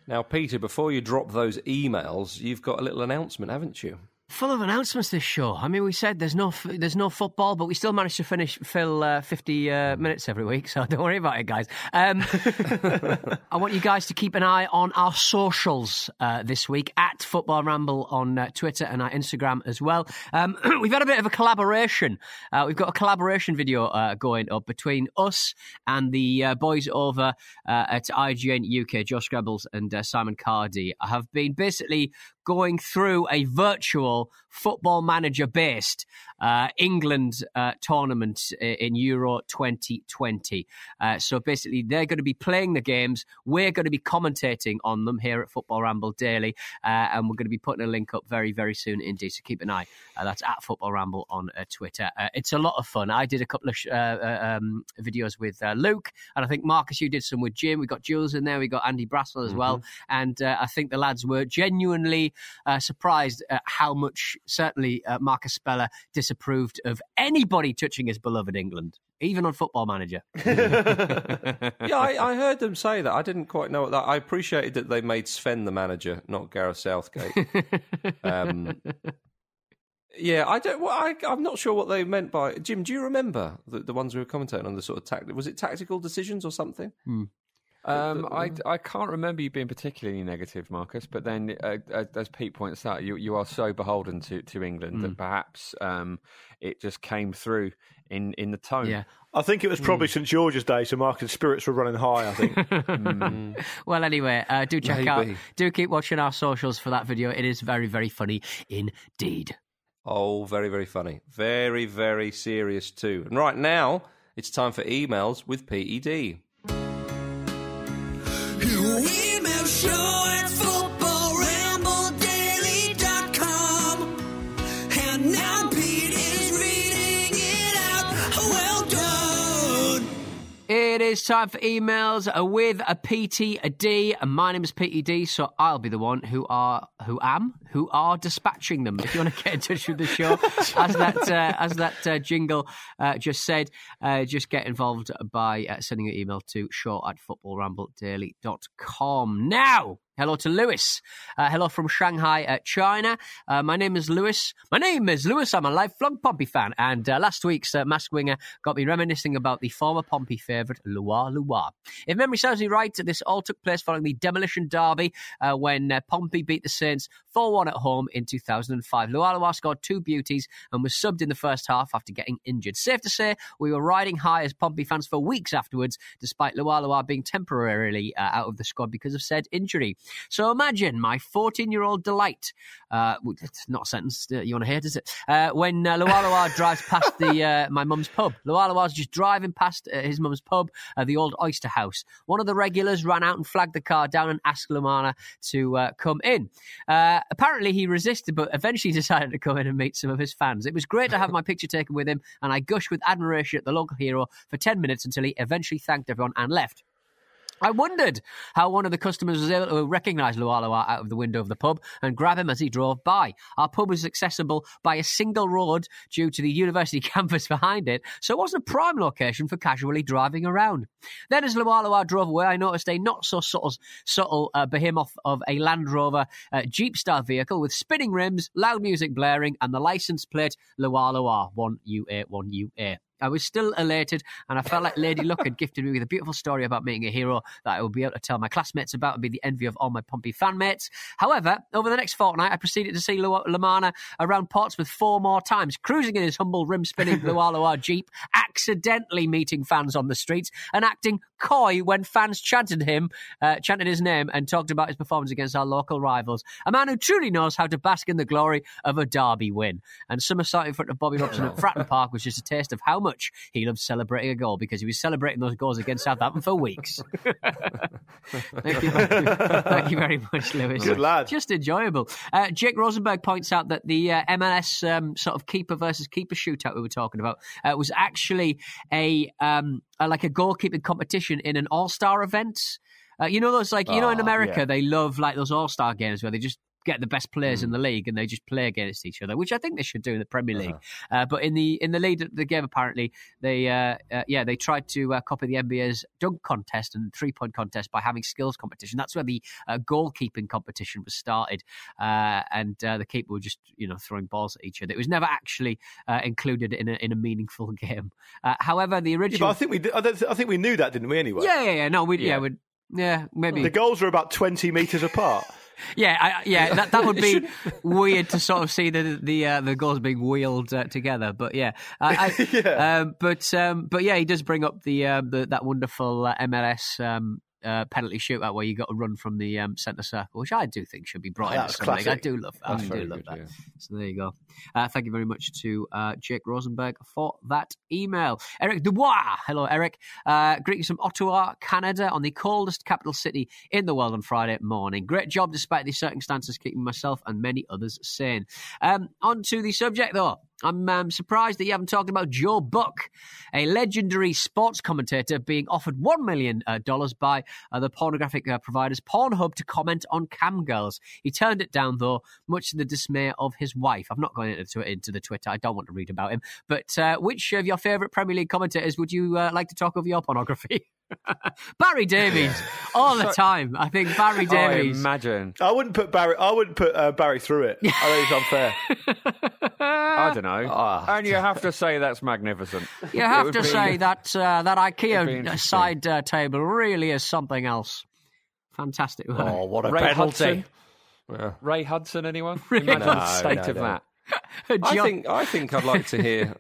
Now, Peter, before you drop those emails, you've got a little announcement, haven't you? Full of announcements this show. I mean, we said there's no there's no football, but we still managed to finish fill uh, 50 uh, minutes every week. So don't worry about it, guys. Um, I want you guys to keep an eye on our socials uh, this week at Football Ramble on uh, Twitter and our Instagram as well. Um, we've had a bit of a collaboration. Uh, we've got a collaboration video uh, going up between us and the boys over at IGN UK, Joe Skrebels and Simon Cardy. I have been basically going through a virtual football manager based uh, England uh, tournament in Euro 2020. Uh, so basically, they're going to be playing the games. We're going to be commentating on them here at Football Ramble Daily. Uh, and we're going to be putting a link up very, very soon indeed. So keep an eye. Uh, that's at Football Ramble on uh, Twitter. Uh, it's a lot of fun. I did a couple of sh- uh, uh, um, videos with uh, Luke, and I think Marcus, you did some with Jim. We got Jules in there. We got Andy Brassell as well. And uh, I think the lads were genuinely uh, surprised at how much certainly uh, Marcus Speller disapproved of anybody touching his beloved England, even on Football Manager. yeah, I, I heard them say that. I didn't quite know what that. I appreciated that they made Sven the manager, not Gareth Southgate. um, yeah, I don't. Well, I, I'm not sure what they meant by Jim. Do you remember the, the ones we were commentating on the sort of tactic? Was it tactical decisions or something? Um, I, I can't remember you being particularly negative, Marcus. But then, uh, uh, as Pete points out, you you are so beholden to, to England that perhaps um, it just came through in, in the tone. Yeah. I think it was probably St George's Day, so Marcus' spirits were running high. I think. Well, anyway, uh, do check out, do keep watching our socials for that video. It is very, very funny indeed. Oh, very, very funny. Very, very serious too. And right now, it's time for emails with PED. Email show It is time for emails with a PT, a D, and my name is PED, so I'll be the one who are who am who are dispatching them. If you want to get in touch with the show, as that uh, as that uh, jingle uh, just said, uh, just get involved by uh, sending an email to show at footballrambledaily.com. Now. Hello to Lewis. Uh, hello from Shanghai, uh, China. Uh, my name is Lewis. My name is Lewis. I'm a lifelong Pompey fan. And uh, last week's uh, Mask Winger got me reminiscing about the former Pompey favourite, Lualua. If memory serves me right, this all took place following the demolition derby uh, when Pompey beat the Saints 4 1 at home in 2005. Lualua scored two beauties and was subbed in the first half after getting injured. Safe to say, we were riding high as Pompey fans for weeks afterwards, despite Lualua being temporarily out of the squad because of said injury. So imagine my 14 year old delight. Uh, it's not a sentence you want to hear, does it? Uh, when uh, Loire drives past the uh, my mum's pub. Loire's just driving past uh, his mum's pub, uh, the old Oyster House. One of the regulars ran out and flagged the car down and asked Lomana to uh, come in. Uh, apparently, he resisted, but eventually decided to come in and meet some of his fans. It was great to have my picture taken with him, and I gushed with admiration at the local hero for 10 minutes until he eventually thanked everyone and left. I wondered how one of the customers was able to recognise Lualua out of the window of the pub and grab him as he drove by. Our pub was accessible by a single road due to the university campus behind it, so it wasn't a prime location for casually driving around. Then, as Lualua drove away, I noticed a not so subtle, subtle uh, behemoth of a Land Rover uh, Jeep style vehicle with spinning rims, loud music blaring, and the license plate Lualua 1UA 1UA. I was still elated, and I felt like Lady Luck had gifted me with a beautiful story about meeting a hero that I would be able to tell my classmates about and be the envy of all my Pompey fan mates. However, over the next fortnight, I proceeded to see Lu- Lomana around Portsmouth four more times, cruising in his humble rim spinning Lualua Jeep, accidentally meeting fans on the streets, and acting coy when fans chanted him, uh, chanted his name, and talked about his performance against our local rivals. A man who truly knows how to bask in the glory of a derby win. And somersault in front of Bobby Robson at Fratton Park was just a taste of how much he loves celebrating a goal because he was celebrating those goals against Southampton for weeks. thank, you, thank you very much, Lewis. Good lad. Just enjoyable. Uh, Jake Rosenberg points out that the uh, MLS um, sort of keeper versus keeper shootout we were talking about uh, was actually a, um, a like a goalkeeping competition in an All Star event. Uh, you know those like you know in Ah, America yeah. they love like those All Star games where they just get the best players Hmm. in the league and they just play against each other, which I think they should do in the Premier League. Uh-huh. Uh, but in the in the lead of the game, apparently they uh, uh, yeah they tried to uh, copy the NBA's dunk contest and three point contest by having skills competition. That's where the uh, goalkeeping competition was started, uh, and uh, the keeper were just you know throwing balls at each other. It was never actually uh, included in a in a meaningful game. Uh, however, the Yeah, original but I think we, did- I, think we knew that, didn't we? Anyway. yeah yeah yeah no we yeah, Yeah. we yeah maybe The goals are about twenty meters apart. Yeah, I, yeah, that that would be weird to sort of see the the uh, the goals being wheeled uh, together. But yeah, I, I, Yeah. Um, but um, but yeah, he does bring up the, um, the that wonderful uh, MLS. Um, uh, penalty shootout where you got to run from the um, centre circle, which I do think should be brought into That's something. I do love that. That's I do love good, that. yeah. So there you go. Uh, thank you very much to uh, Jake Rosenberg for that email. Eric Dubois. Hello, Eric. Uh, greetings from Ottawa, Canada, on the coldest capital city in the world on Friday morning. Great job despite the circumstances, keeping myself and many others sane. Um, on to the subject, though. I'm um, surprised that you haven't talked about Joe Buck, a legendary sports commentator being offered $1 million uh, by uh, the pornographic uh, providers Pornhub to comment on cam girls. He turned it down, though, much to the dismay of his wife. I'm not going into, into the Twitter. I don't want to read about him. But uh, which of your favourite Premier League commentators would you uh, like to talk over your pornography? Barry Davies, all the time. I think Barry Davies. I Davies. imagine. I wouldn't put Barry. I wouldn't put uh, Barry through it. I think it's unfair. I don't know. Ah. and you have to say that's magnificent. You have to be- say that uh, that IKEA side uh, table really is something else. Fantastic. Oh, what a Ray penalty! Hudson? Ray Hudson, anyone? Ray Imagine the Hudson. state No, of no, that. I John- think I think I'd like to hear.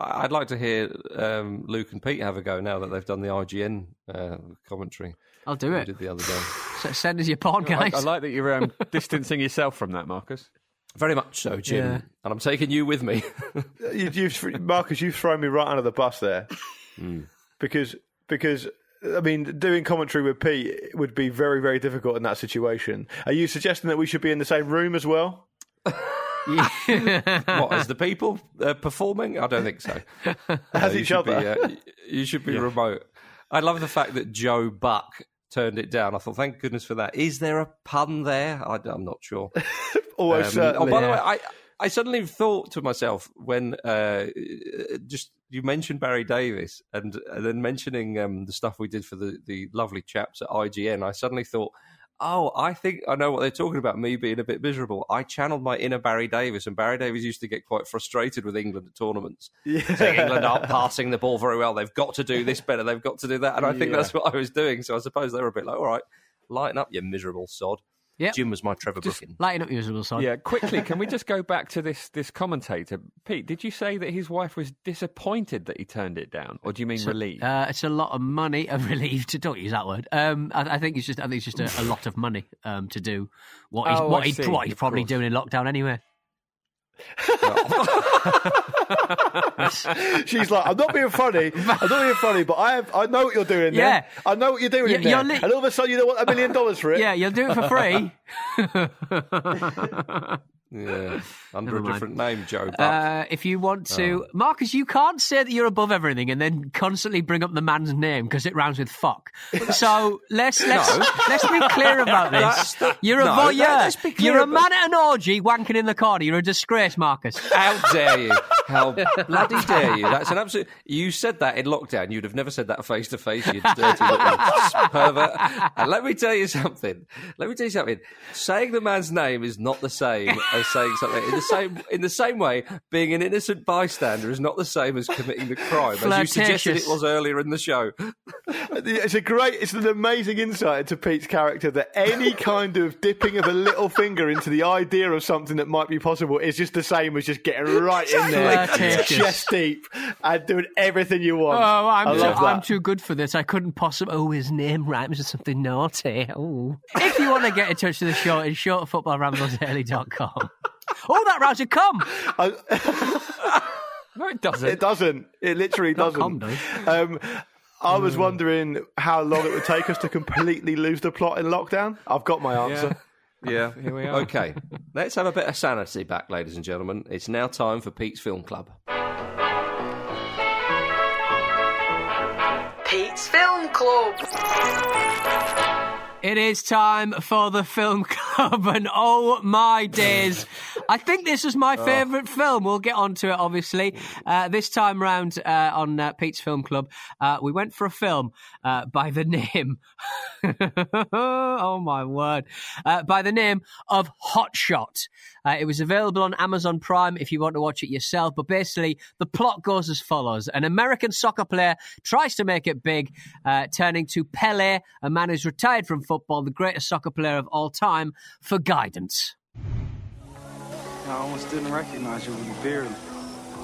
I'd like to hear um, Luke and Pete have a go now that they've done the IGN uh, commentary. I'll do it. did the other day. So send us your porn, I, guys. I like that you're um, distancing yourself from that, Marcus. Very much so, Jim. Yeah. And I'm taking you with me. you, you've, Marcus, you've thrown me right under the bus there, because because I mean, doing commentary with Pete would be very very difficult in that situation. Are you suggesting that we should be in the same room as well? what as the people uh, performing? I don't think so. As you each should be, other. uh, you should be remote. I love the fact that Joe Buck turned it down. I thought, thank goodness for that. Is there a pun there? I, am not sure. Almost Um, oh, certainly. by the way, I, I suddenly thought to myself when uh, just you mentioned Barry Davies and, and then mentioning um, the stuff we did for the, the lovely chaps at IGN, I suddenly thought, oh, I think I know what they're talking about. Me being a bit miserable. I channeled my inner Barry Davies, and Barry Davies used to get quite frustrated with England at tournaments. Saying England aren't passing the ball very well. They've got to do this better. They've got to do that. And I think Yeah. that's what I was doing. So I suppose they were a bit like, all right, lighten up, you miserable sod. Yep. Jim was my Trevor Brooking. Lighting up, miserable son. Yeah, quickly, can we just go back to this this commentator? Pete, did you say that his wife was disappointed that he turned it down, or do you mean relieved? Uh, it's a lot of money. I'm relieved. Don't use that word. Um, I, I think it's just. I think it's just a, a lot of money um, to do what he's Oh, what, he, see, what he's probably doing in lockdown anyway. She's like, I'm not being funny. I'm not being funny, but I have, I know what you're doing there. Yeah. I know what you're doing You- there. you're li- and all of a sudden, you don't want a million dollars for it. Yeah, you'll do it for free. Yeah. Under a different name, Joe. Uh, if you want to, Marcus, you can't say that you're above everything and then constantly bring up the man's name because it rhymes with fuck. So let's let's No. let's be clear about this. You're a no, voyeur. let's be clear You're a man at an orgy wanking in the corner. You're a disgrace, Marcus. How dare you? How bloody dare you? That's an absolute. You said that in lockdown. You'd have never said that face to face. You dirty little pervert. And let me tell you something. Let me tell you something. Saying the man's name is not the same as saying something in the same in the same way. Being an innocent bystander is not the same as committing the crime, as you suggested it was earlier in the show. It's a great, it's an amazing insight into Pete's character that any kind of dipping of a little finger into the idea of something that might be possible is just the same as just getting right in there, chest deep, and doing everything you want. Oh, I'm, I too, that. I'm too good for this. I couldn't possibly. Oh, his name rhymes with something naughty. Oh. If you want to get in touch with the show, it's shortfootballramblesdaily.com. Oh, that rhymes should come. No, it doesn't. It doesn't. It literally Not doesn't. com does. Um, I was wondering how long it would take us to completely lose the plot in lockdown. I've got my answer. Yeah, Here we are. Okay, let's have a bit of sanity back, ladies and gentlemen. It's now time for Pete's Film Club. Pete's Film Club. It is time for the film club, and oh my days! I think this is my favourite film. We'll get onto it, obviously. Uh, this time round uh, on uh, Pete's Film Club, uh, we went for a film uh, by the name. oh my word! Uh, by the name of Hot Shot. Uh, it was available on Amazon Prime if you want to watch it yourself. But basically, the plot goes as follows: An American soccer player tries to make it big, uh, turning to Pele, a man who's retired from football, the greatest soccer player of all time, for guidance. I almost didn't recognize you with your beard.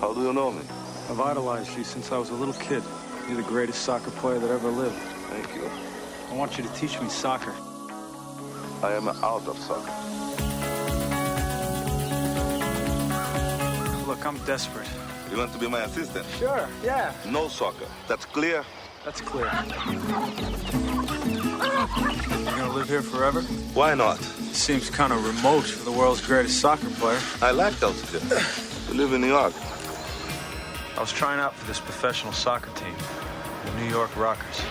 How do you know me? I've idolized you since I was a little kid. You're the greatest soccer player that ever lived. Thank you. I want you to teach me soccer. I am out of soccer. Look, I'm desperate. You want to be my assistant? Sure, yeah. No soccer. That's clear? That's clear. You're gonna live here forever? Why not? Seems kind of remote for the world's greatest soccer player. I like altitude. We live in New York. I was trying out for this professional soccer team, the New York Rockers.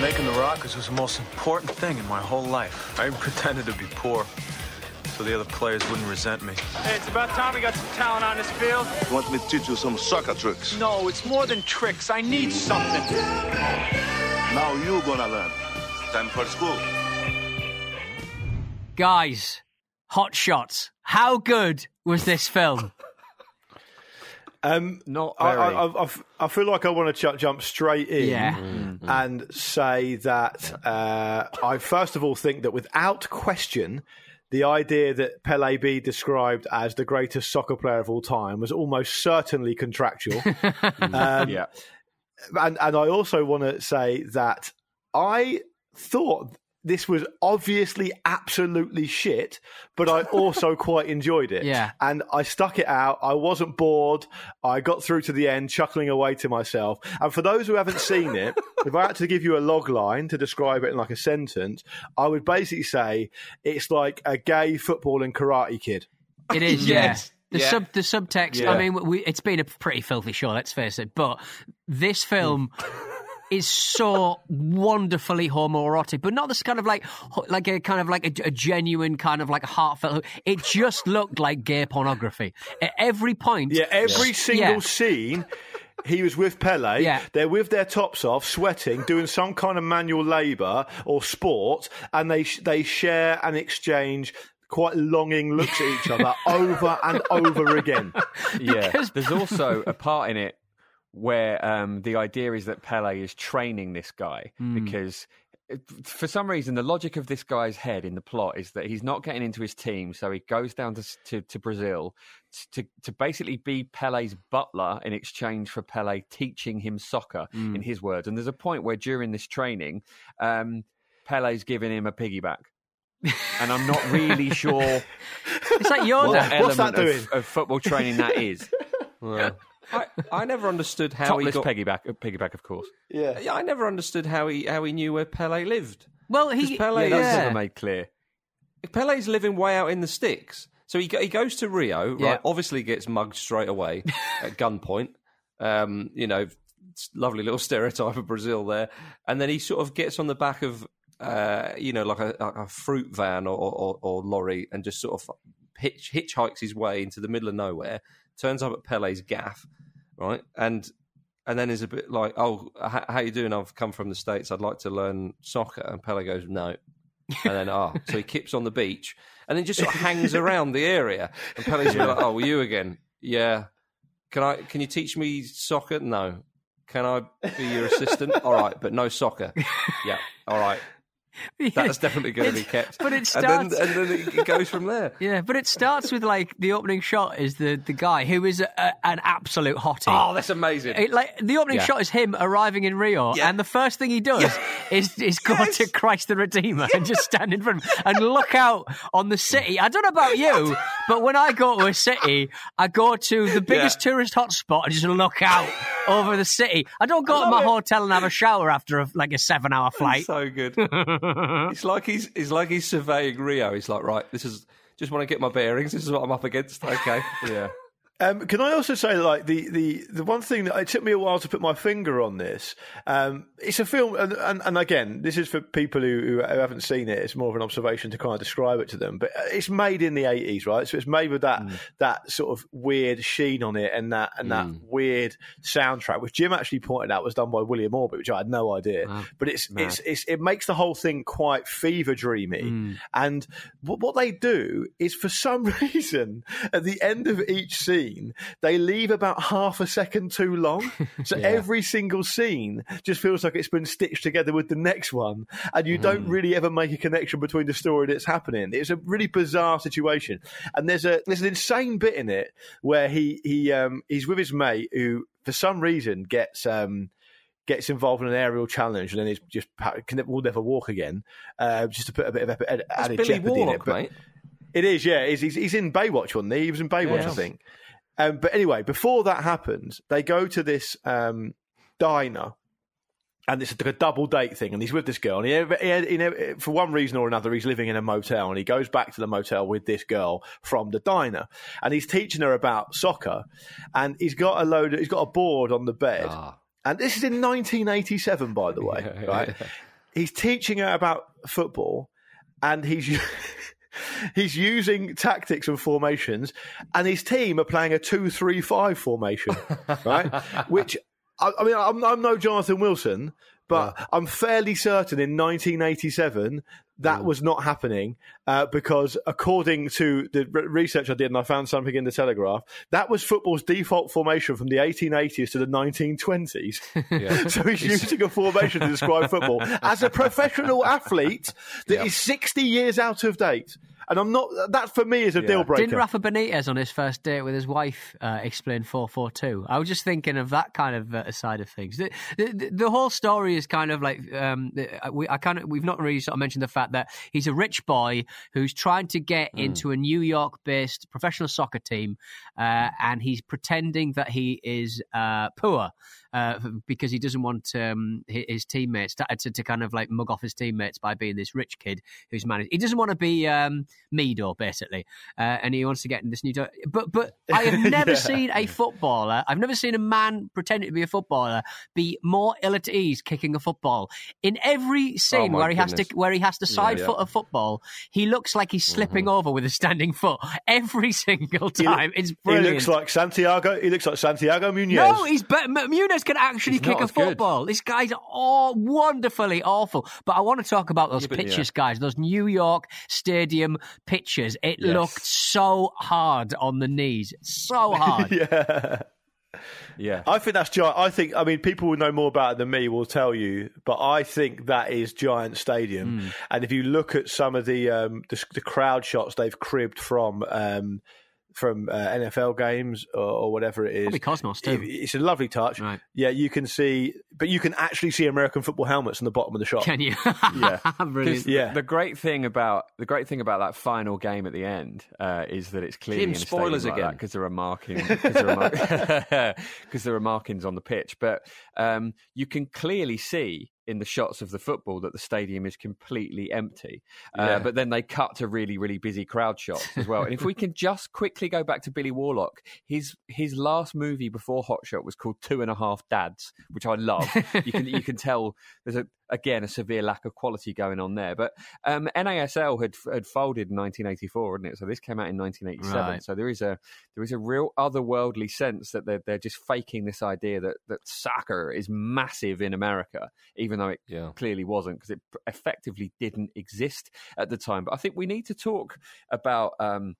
Making the Rockers was the most important thing in my whole life. I even pretended to be poor so the other players wouldn't resent me. Hey, it's about time we got some talent on this field. You want me to teach you some soccer tricks? No, it's more than tricks. I need something. Now you're gonna learn. Time for school. Guys, Hot Shots. How good was this film? Um, Not I, very. I, I, I feel like I want to ch- jump straight in Yeah. and say that uh, I first of all think that without question, the idea that Pele be described as the greatest soccer player of all time was almost certainly contractual. um, yeah. and and I also want to say that I thought this was obviously absolutely shit, but I also quite enjoyed it. Yeah. And I stuck it out. I wasn't bored. I got through to the end, chuckling away to myself. And for those who haven't seen it, if I had to give you a log line to describe it in like a sentence, I would basically say it's like a gay football and karate kid. It is, Yes. yeah. The Yeah. sub, the subtext. Yeah. I mean, we, it's been a pretty filthy show. Let's face it. But this film is so wonderfully homoerotic, but not this kind of like, like a kind of like a, a genuine kind of like heartfelt. It just looked like gay pornography at every point. Yeah, every single Yeah. scene. He was with Pele. Yeah. They're with their tops off, sweating, doing some kind of manual labour or sport, and they they share and exchange quite longing looks at each other over and over again. Yeah. There's also a part in it where um, the idea is that Pele is training this guy because. For some reason, the logic of this guy's head in the plot is that he's not getting into his team, so he goes down to to, to Brazil to to basically be Pele's butler in exchange for Pele teaching him soccer, in his words. And there's a point where during this training, um, Pele's giving him a piggyback, and I'm not really sure It's like what Yoda. What's that element of, doing? of football training that is. Well, I, I never understood how he got. piggyback, piggyback, of course. Yeah. Yeah, I never understood how he how he knew where Pele lived. Well, he. Pele, Yeah, that's yeah. never made clear. Pele's living way out in the sticks. So he go- he goes to Rio, right? Yeah. Obviously gets mugged straight away at gunpoint. Um, you know, it's lovely little stereotype of Brazil there, and then he sort of gets on the back of uh, you know like a, like a fruit van or, or, or lorry and just sort of hitch, hitchhikes his way into the middle of nowhere. Turns up at Pele's gaff, right? And and then is a bit like, "Oh, h- how you doing? I've come from the states. I'd like to learn soccer." And Pele goes, "No." And then, oh, so he keeps on the beach and then just sort of hangs around the area. And Pele's like, "Oh, were you again? Yeah. Can I? Can you teach me soccer? No. Can I be your assistant? All right, but no soccer. Yeah. All right. That's definitely going to be kept. But it and starts. then, and then it- it goes from there. Yeah, but it starts with like the opening shot is the, the guy who is a, a, an absolute hottie. Oh, that's amazing. It, like the opening Yeah. shot is him arriving in Rio, Yeah. and the first thing he does is is go to Christ the Redeemer and just stand in front of him and look out on the city. I don't know about you, but when I go to a city, I go to the biggest tourist hotspot and just look out over the city. I don't go to my hotel and have a shower after a, like a seven hour flight. So good. it's like he's it's like he's surveying Rio. He's like, right, this is just want to get my bearings. This is what I'm up against. Okay, yeah. Um, can I also say, like the, the, the one thing that it took me a while to put my finger on this? Um, it's a film, and, and, and again, this is for people who, who haven't seen it. It's more of an observation to kind of describe it to them. But uh, it's made in the eighties, right? So it's made with that that sort of weird sheen on it, and that and that weird soundtrack, which Jim actually pointed out was done by William Orbit, which I had no idea. but it's it's, it's it makes the whole thing quite fever dreamy. And what, what they do is, for some reason, at the end of each scene, they leave about half a second too long. So every single scene just feels like it's been stitched together with the next one, and you don't really ever make a connection between the story that's happening. It's a really bizarre situation, and there's a there's an insane bit in it where he he um he's with his mate who for some reason gets um gets involved in an aerial challenge and then he's just can will never walk again. Uh, just to put a bit of added added Billy jeopardy in it. But mate. it is, yeah. He's, he's, he's in Baywatch, wasn't he? He was in Baywatch, Yeah. I think. Um, but anyway, before that happens, they go to this um, diner. And it's like a double date thing, and he's with this girl. And he, he, he, for one reason or another, he's living in a motel, and he goes back to the motel with this girl from the diner, and he's teaching her about soccer, and he's got a load, he's got a board on the bed, Ah. and this is in 1987, by the way, Yeah, right? yeah. He's teaching her about football, and he's he's using tactics and formations, and his team are playing a two-three-five formation, right? Which I, I mean, I'm, I'm no Jonathan Wilson, but I'm fairly certain in 1987 that was not happening uh, because, according to the re- research I did, and I found something in the Telegraph, that was football's default formation from the 1880s to the 1920s. Yeah. so he's using a formation to describe football as a professional athlete that is 60 years out of date. And I'm not. That for me is a deal breaker. Didn't Rafa Benitez on his first date with his wife uh, explain four four two? I was just thinking of that kind of uh, side of things. The, the, the whole story is kind of like um, we I kind of we've not really sort of mentioned the fact that he's a rich boy who's trying to get into a New York based professional soccer team, uh, and he's pretending that he is uh, poor. Uh, because he doesn't want um, his teammates to, to, to kind of like mug off his teammates by being this rich kid who's managed. He doesn't want to be um, Mido, basically, uh, and he wants to get in this new. do- But but I have never Yeah. seen a footballer. I've never seen a man pretending to be a footballer be more ill at ease kicking a football. In every scene Oh, where he has to where he has to side yeah. foot a football, he looks like he's slipping over with a standing foot every single He time. it's He looks like Santiago. He looks like Santiago Munez. No, he's better. Munez can actually He's kick a as good. football. This guy's all wonderfully awful. But I want to talk about those pitches, guys. Those New York Stadium pitches. It Yes. looked so hard on the knees, so hard. yeah. Yeah. I think that's giant. I think. I mean, people who know more about it than me will tell you, but I think that is Giant Stadium. Hmm. And if you look at some of the um, the, the crowd shots they've cribbed from um, from uh, NFL games or, or whatever it is, Probably Cosmos, too. it- it's a lovely touch. Right. Yeah, you can see, but you can actually see American football helmets on the bottom of the shot. Can you? Yeah. Brilliant. 'Cause Yeah. The great thing about the great thing about that final game at the end uh, is that it's clearly Jim, in a spoilers again. because there are marking because there, are mar- 'cause there are markings on the pitch, but um, you can clearly see in the shots of the football that the stadium is completely empty. Uh, Yeah. but then they cut to really, really busy crowd shots as well. and if we can just quickly go back to Billy Warlock, his his last movie before Hot Shot was called Two and a Half Dads, which I love. you can you can tell there's a again a severe lack of quality going on there. But um, NASL had had folded in 1984, hadn't it? So this came out in 1987. Right. So there is a there is a real otherworldly sense that they're they're just faking this idea that that soccer is massive in America, even though it Yeah. clearly wasn't because it effectively didn't exist at the time. But I think we need to talk about um,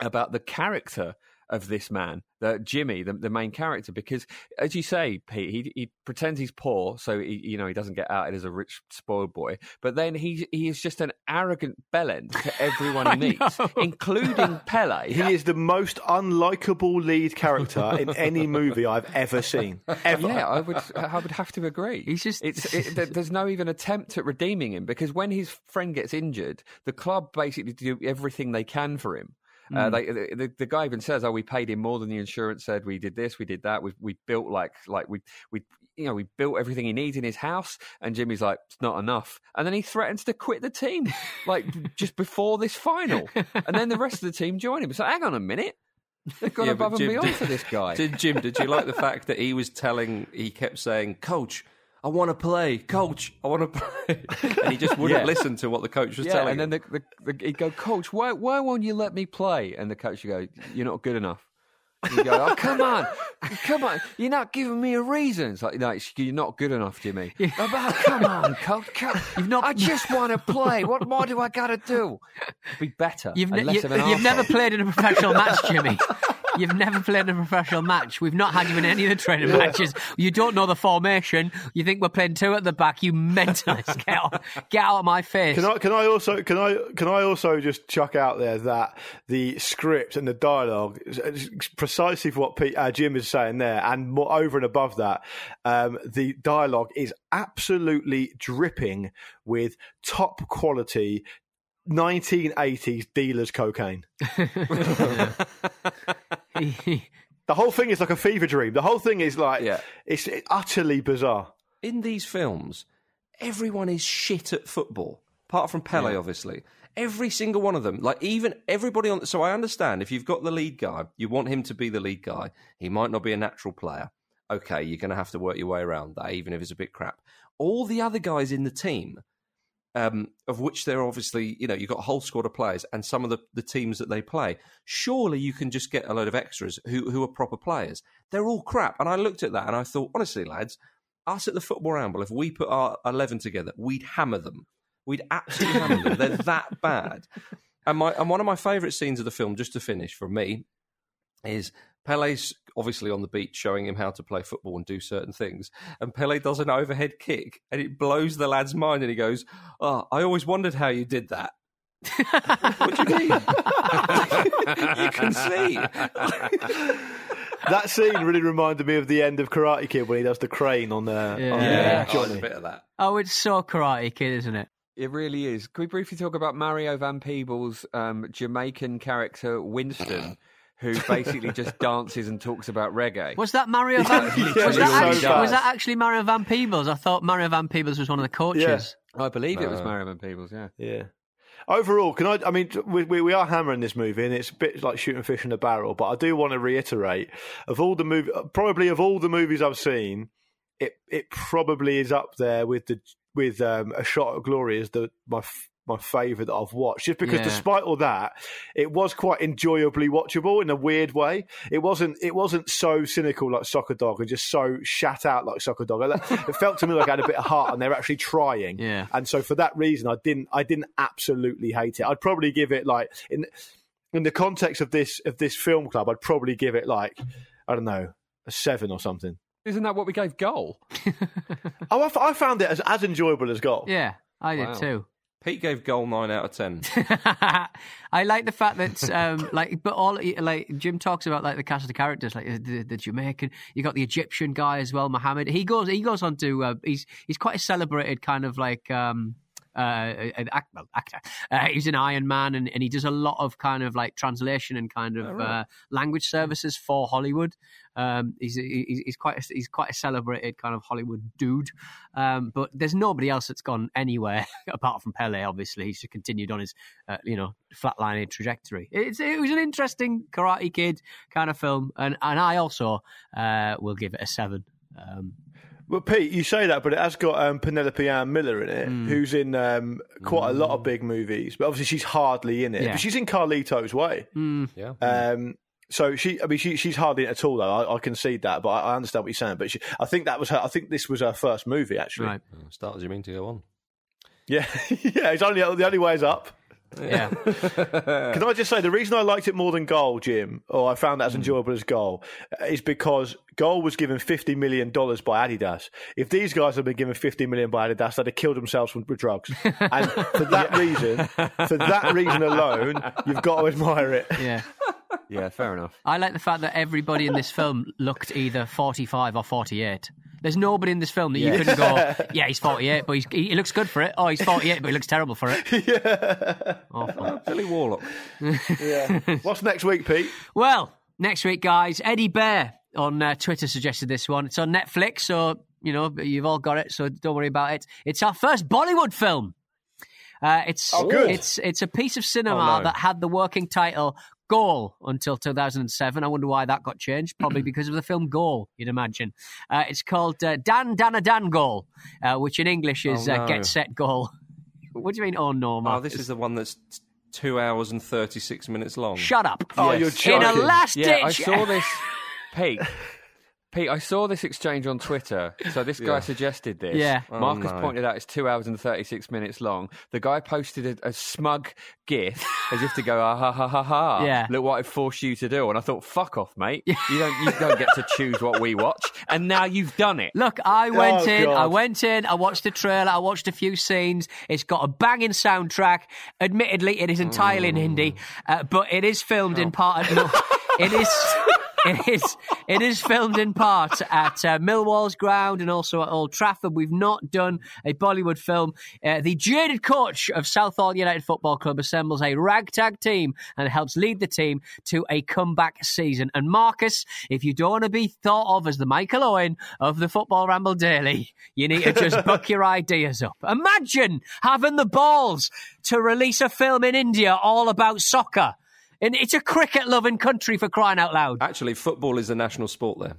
about the character of this man, the Jimmy, the, the main character, because as you say, Pete, he, he pretends he's poor, so he, you know he doesn't get outed as a rich spoiled boy. But then he he is just an arrogant bellend to everyone he meets, know. including Pele. He is the most unlikable lead character in any movie I've ever seen. Ever. Yeah, I would. I would have to agree. He's just- It's. It, there's no even attempt at redeeming him because when his friend gets injured, the club basically do everything they can for him. Uh, Hmm. they, the, the, guy even says, "Oh, we paid him more than the insurance said. We did this, we did that. We we built like like we we you know we built everything he needs in his house." And Jimmy's like, "It's not enough." And then he threatens to quit the team, like just before this final. And then the rest of the team join him. So hang on a minute, they've gone Yeah, above and beyond did- for this guy. Did Jim? Did you like the fact that he was telling? He kept saying, "Coach, I want to play. Coach, I want to play," and he just wouldn't Yeah. listen to what the coach was yeah, telling. and then the, the, the, he'd go, Coach, why why won't you let me play? And the coach would go, You're not good enough. And you go, Oh, come on, come on, you're not giving me a reason. It's like, no, it's- you're not good enough, Jimmy. Oh, but come on, coach, come. You've not. I just want to play. What more do I got to do? Be better. You've, ne- less you, of an you've never played in a professional match, Jimmy. You've never played in a professional match. We've not had you in any of the training matches. You don't know the formation. You think we're playing two at the back. You mentalist. Get out, get out of my face. Can I can I also can I can I also just chuck out there that the script and the dialogue is- is precisely for what Pete, uh, Jim is saying there, and more over and above that, um, the dialogue is absolutely dripping with top quality. 1980s dealers cocaine. The whole thing is like a fever dream. The whole thing is like Yeah. it's utterly bizarre. in these films, everyone is shit at football, apart from Pele, obviously. Every single one of them, like even everybody on. So I understand if you've got the lead guy, you want him to be the lead guy. He might not be a natural player. Okay, you're going to have to work your way around that, even if it's a bit crap. All the other guys in the team, um, of which there are obviously, you know, you've got a whole squad of players and some of the, the teams that they play. Surely you can just get a load of extras who, who are proper players. They're all crap. And I looked at that and I thought, honestly, lads, us at the Football Ramble, if we put our 11 together, we'd hammer them. We'd absolutely hammer them. They're that bad. And, my, and one of my favourite scenes of the film, just to finish for me, is Pele's obviously on the beach showing him how to play football and do certain things. And Pele does an overhead kick and it blows the lad's mind and he goes, Oh, I always wondered how you did that. what do you mean? you can see. That scene really reminded me of the end of Karate Kid when he does the crane on the on Yeah. the, Yeah, uh, I like a bit of that. Oh, it's so Karate Kid, isn't it? It really is. Can we briefly talk about Mario Van Peebles' um, Jamaican character Winston, who basically just dances and talks about reggae? Was that Mario Van? Yeah, was, that actually, so was that actually Mario Van Peebles? I thought Mario Van Peebles was one of the coaches. I believe it was No. Mario Van Peebles. Yeah. Yeah. Overall, can I? I mean, we, we we are hammering this movie, and it's a bit like shooting fish in a barrel. But I do want to reiterate: of all the movie, probably of all the movies I've seen, it it probably is up there with the with um, a shot at glory as the my f- my favourite that I've watched. Just because, Yeah. despite all that, it was quite enjoyably watchable in a weird way. It wasn't it wasn't so cynical like Soccer Dog and just so shat out like Soccer Dog. It felt to me like I had a bit of heart, and they're actually trying. Yeah. And so for that reason, I didn't I didn't absolutely hate it. I'd probably give it like in in the context of this of this film club, I'd probably give it like I don't know a seven or something. Isn't that what we gave Goal? Oh, I, f- I found it as, as enjoyable as Goal. Yeah, I did Wow. too. Pete gave goal 9 out of 10. I like the fact that, um, like, but all like Jim talks about like the cast of characters, like the, the Jamaican. You got the Egyptian guy as well, Mohammed. He goes, he goes on to. Uh, he's he's quite a celebrated kind of like um, an act, well, actor. Uh, he's an Iron Man, and, and he does a lot of kind of like translation and kind of Oh, right. uh, language services for Hollywood. Um, he's, he's he's quite a, he's quite a celebrated kind of Hollywood dude. Um, but there's nobody else that's gone anywhere apart from Pele. Obviously, he's continued on his uh, you know flatlining trajectory. It's, it was an interesting Karate Kid kind of film, and and I also uh, will give it a seven. Um, Well, Pete, you say that, but it has got um, Penelope Ann Miller in it, Hmm. who's in um, quite a lot of big movies, but obviously she's hardly in it. Yeah. But she's in Carlito's Way. Yeah. Um, so she, I mean, she, she's hardly in it at all, though. I, I concede that, but I, I understand what you're saying. But she, I think that was her. I think this was her first movie, actually. right. Start as you mean to go on. Yeah, yeah. It's only the only way is up. Yeah. Can I just say the reason I liked it more than Goal, Jim, or I found that Hmm. as enjoyable as Goal, is because Goal was given fifty million dollars by Adidas. If these guys had been given fifty million by Adidas, they'd have killed themselves with drugs. And for that reason, for that reason alone, you've got to admire it. Yeah. Yeah, fair enough. I like the fact that everybody in this film looked either 45 or 48. There's nobody in this film that you couldn't go, yeah, he's 48, but he's, he, he looks good for it. Oh, he's 48, but he looks terrible for it. Yeah. Awful. Billy Warlock. Yeah. What's next week, Pete? Well, next week, guys, Eddie Bear on uh, Twitter suggested this one. It's on Netflix, so, you know, you've all got it, so don't worry about it. It's our first Bollywood film. Uh, it's Oh, good. it's it's a piece of cinema Oh, no. that had the working title Goal until 2007. I wonder why that got changed. Probably because of the film Goal, you'd imagine. Uh, it's called uh, Dhan Dhana Dhan Goal, uh, which in English is Oh, uh, no. Get Set Goal. what do you mean? Oh no, Oh, this is the one that's t- two hours and 36 minutes long. Shut up! Oh, Yes. you're In a joking. last Yeah, I saw this. Pete, Pete, I saw this exchange on Twitter. So this guy Yeah. suggested this. Yeah. Oh, Marcus no. pointed out it's two hours and 36 minutes long. The guy posted a, a smug gif as if to go, ah, ha, ha, ha, ha. Yeah. Look what I forced you to do. And I thought, fuck off, mate. You don't, you don't get to choose what we watch. And now you've done it. Look, I went Oh, in, I went in, I watched the trailer, I watched a few scenes. It's got a banging soundtrack. Admittedly, it is entirely in Hindi, uh, but it is filmed in part. No, it is. It is. It is filmed in part at uh, Millwall's ground and also at Old Trafford. We've not done a Bollywood film. Uh, the jaded coach of Southall United Football Club assembles a ragtag team and helps lead the team to a comeback season. And Marcus, if you don't want to be thought of as the Michael Owen of the Football Ramble Daily, you need to just buck your ideas up. Imagine having the balls to release a film in India all about soccer. And it's a cricket loving country for crying out loud. Actually, football is the national sport there.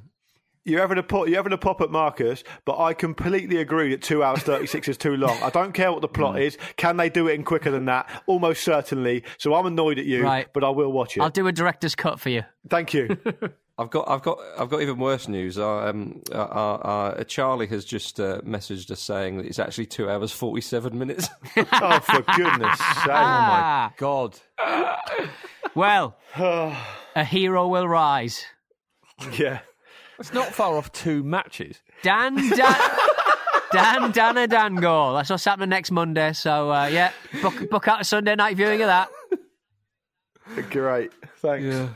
You're having a pop, you're having a pop at Marcus, but I completely agree that two hours thirty six is too long. I don't care what the plot Hmm. is. Can they do it in quicker than that? Almost certainly. So I'm annoyed at you, Right. but I will watch it. I'll do a director's cut for you. Thank you. I've got, I've got, I've got even worse news. Uh, Um, uh, uh, uh, Charlie has just uh, messaged us saying that it's actually two hours forty-seven minutes. oh, for goodness sake! Oh my God. well, a hero will rise. Yeah. It's not far off two matches. Dan Dan Dhan Dhana Dhan goal. That's what's happening next Monday. So uh, yeah, book book out a Sunday night viewing of that. Great. Thanks.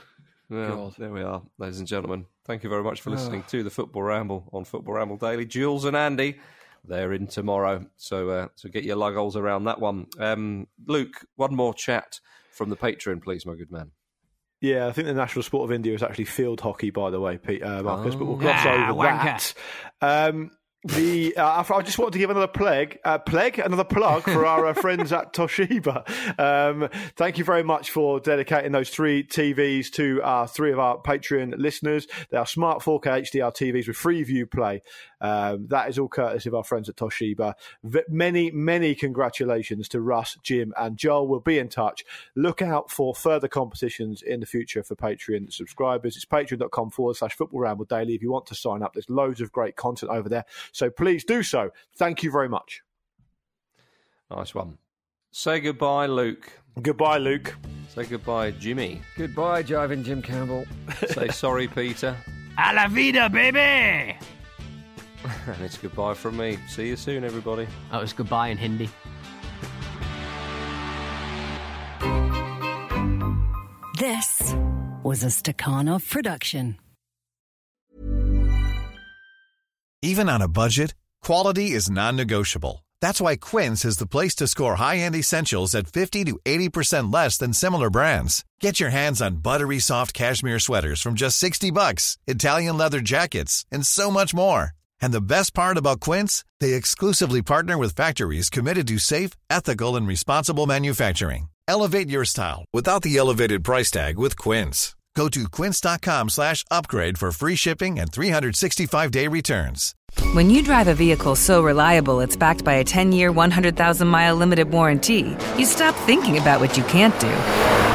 Well, there we are, ladies and gentlemen. Thank you very much for listening to the Football Ramble on Football Ramble Daily. Jules and Andy, they're in tomorrow, so uh, so get your lug-holes around that one. Um, Luke, one more chat from the patron, please, my good man. Yeah, I think the national sport of India is actually field hockey, by the way, Pete, uh, Marcus. but we'll gloss Ah, over wanker. that. Um, the uh, I just wanted to give another plague, uh, plague, another plug for our uh, friends at Toshiba. Um, thank you very much for dedicating those three TVs to uh, three of our Patreon listeners. They are smart 4K HDR TVs with Freeview Play. Um, that is all courtesy of our friends at Toshiba. V- many, many congratulations to Russ, Jim, and Joel. We'll be in touch. Look out for further competitions in the future for Patreon subscribers. It's patreon.com forward slash football ramble daily. If you want to sign up, there's loads of great content over there. So please do so. Thank you very much. Nice one. Say goodbye, Luke. Goodbye, Luke. Say goodbye, Jimmy. Goodbye, Jiving Jim Campbell. Say sorry, Peter. Alvida, baby. And it's goodbye from me. See you soon, everybody. That was goodbye in Hindi. This was a Stakhanov production. Even on a budget, quality is non-negotiable. That's why Quince is the place to score high-end essentials at 50 to 80% less than similar brands. Get your hands on buttery soft cashmere sweaters from just 60 bucks, Italian leather jackets, and so much more. And the best part about Quince, they exclusively partner with factories committed to safe, ethical, and responsible manufacturing. Elevate your style without the elevated price tag with Quince. Go to quince.com slash upgrade for free shipping and 365-day returns. When you drive a vehicle so reliable it's backed by a 10-year, 100,000-mile limited warranty, you stop thinking about what you can't do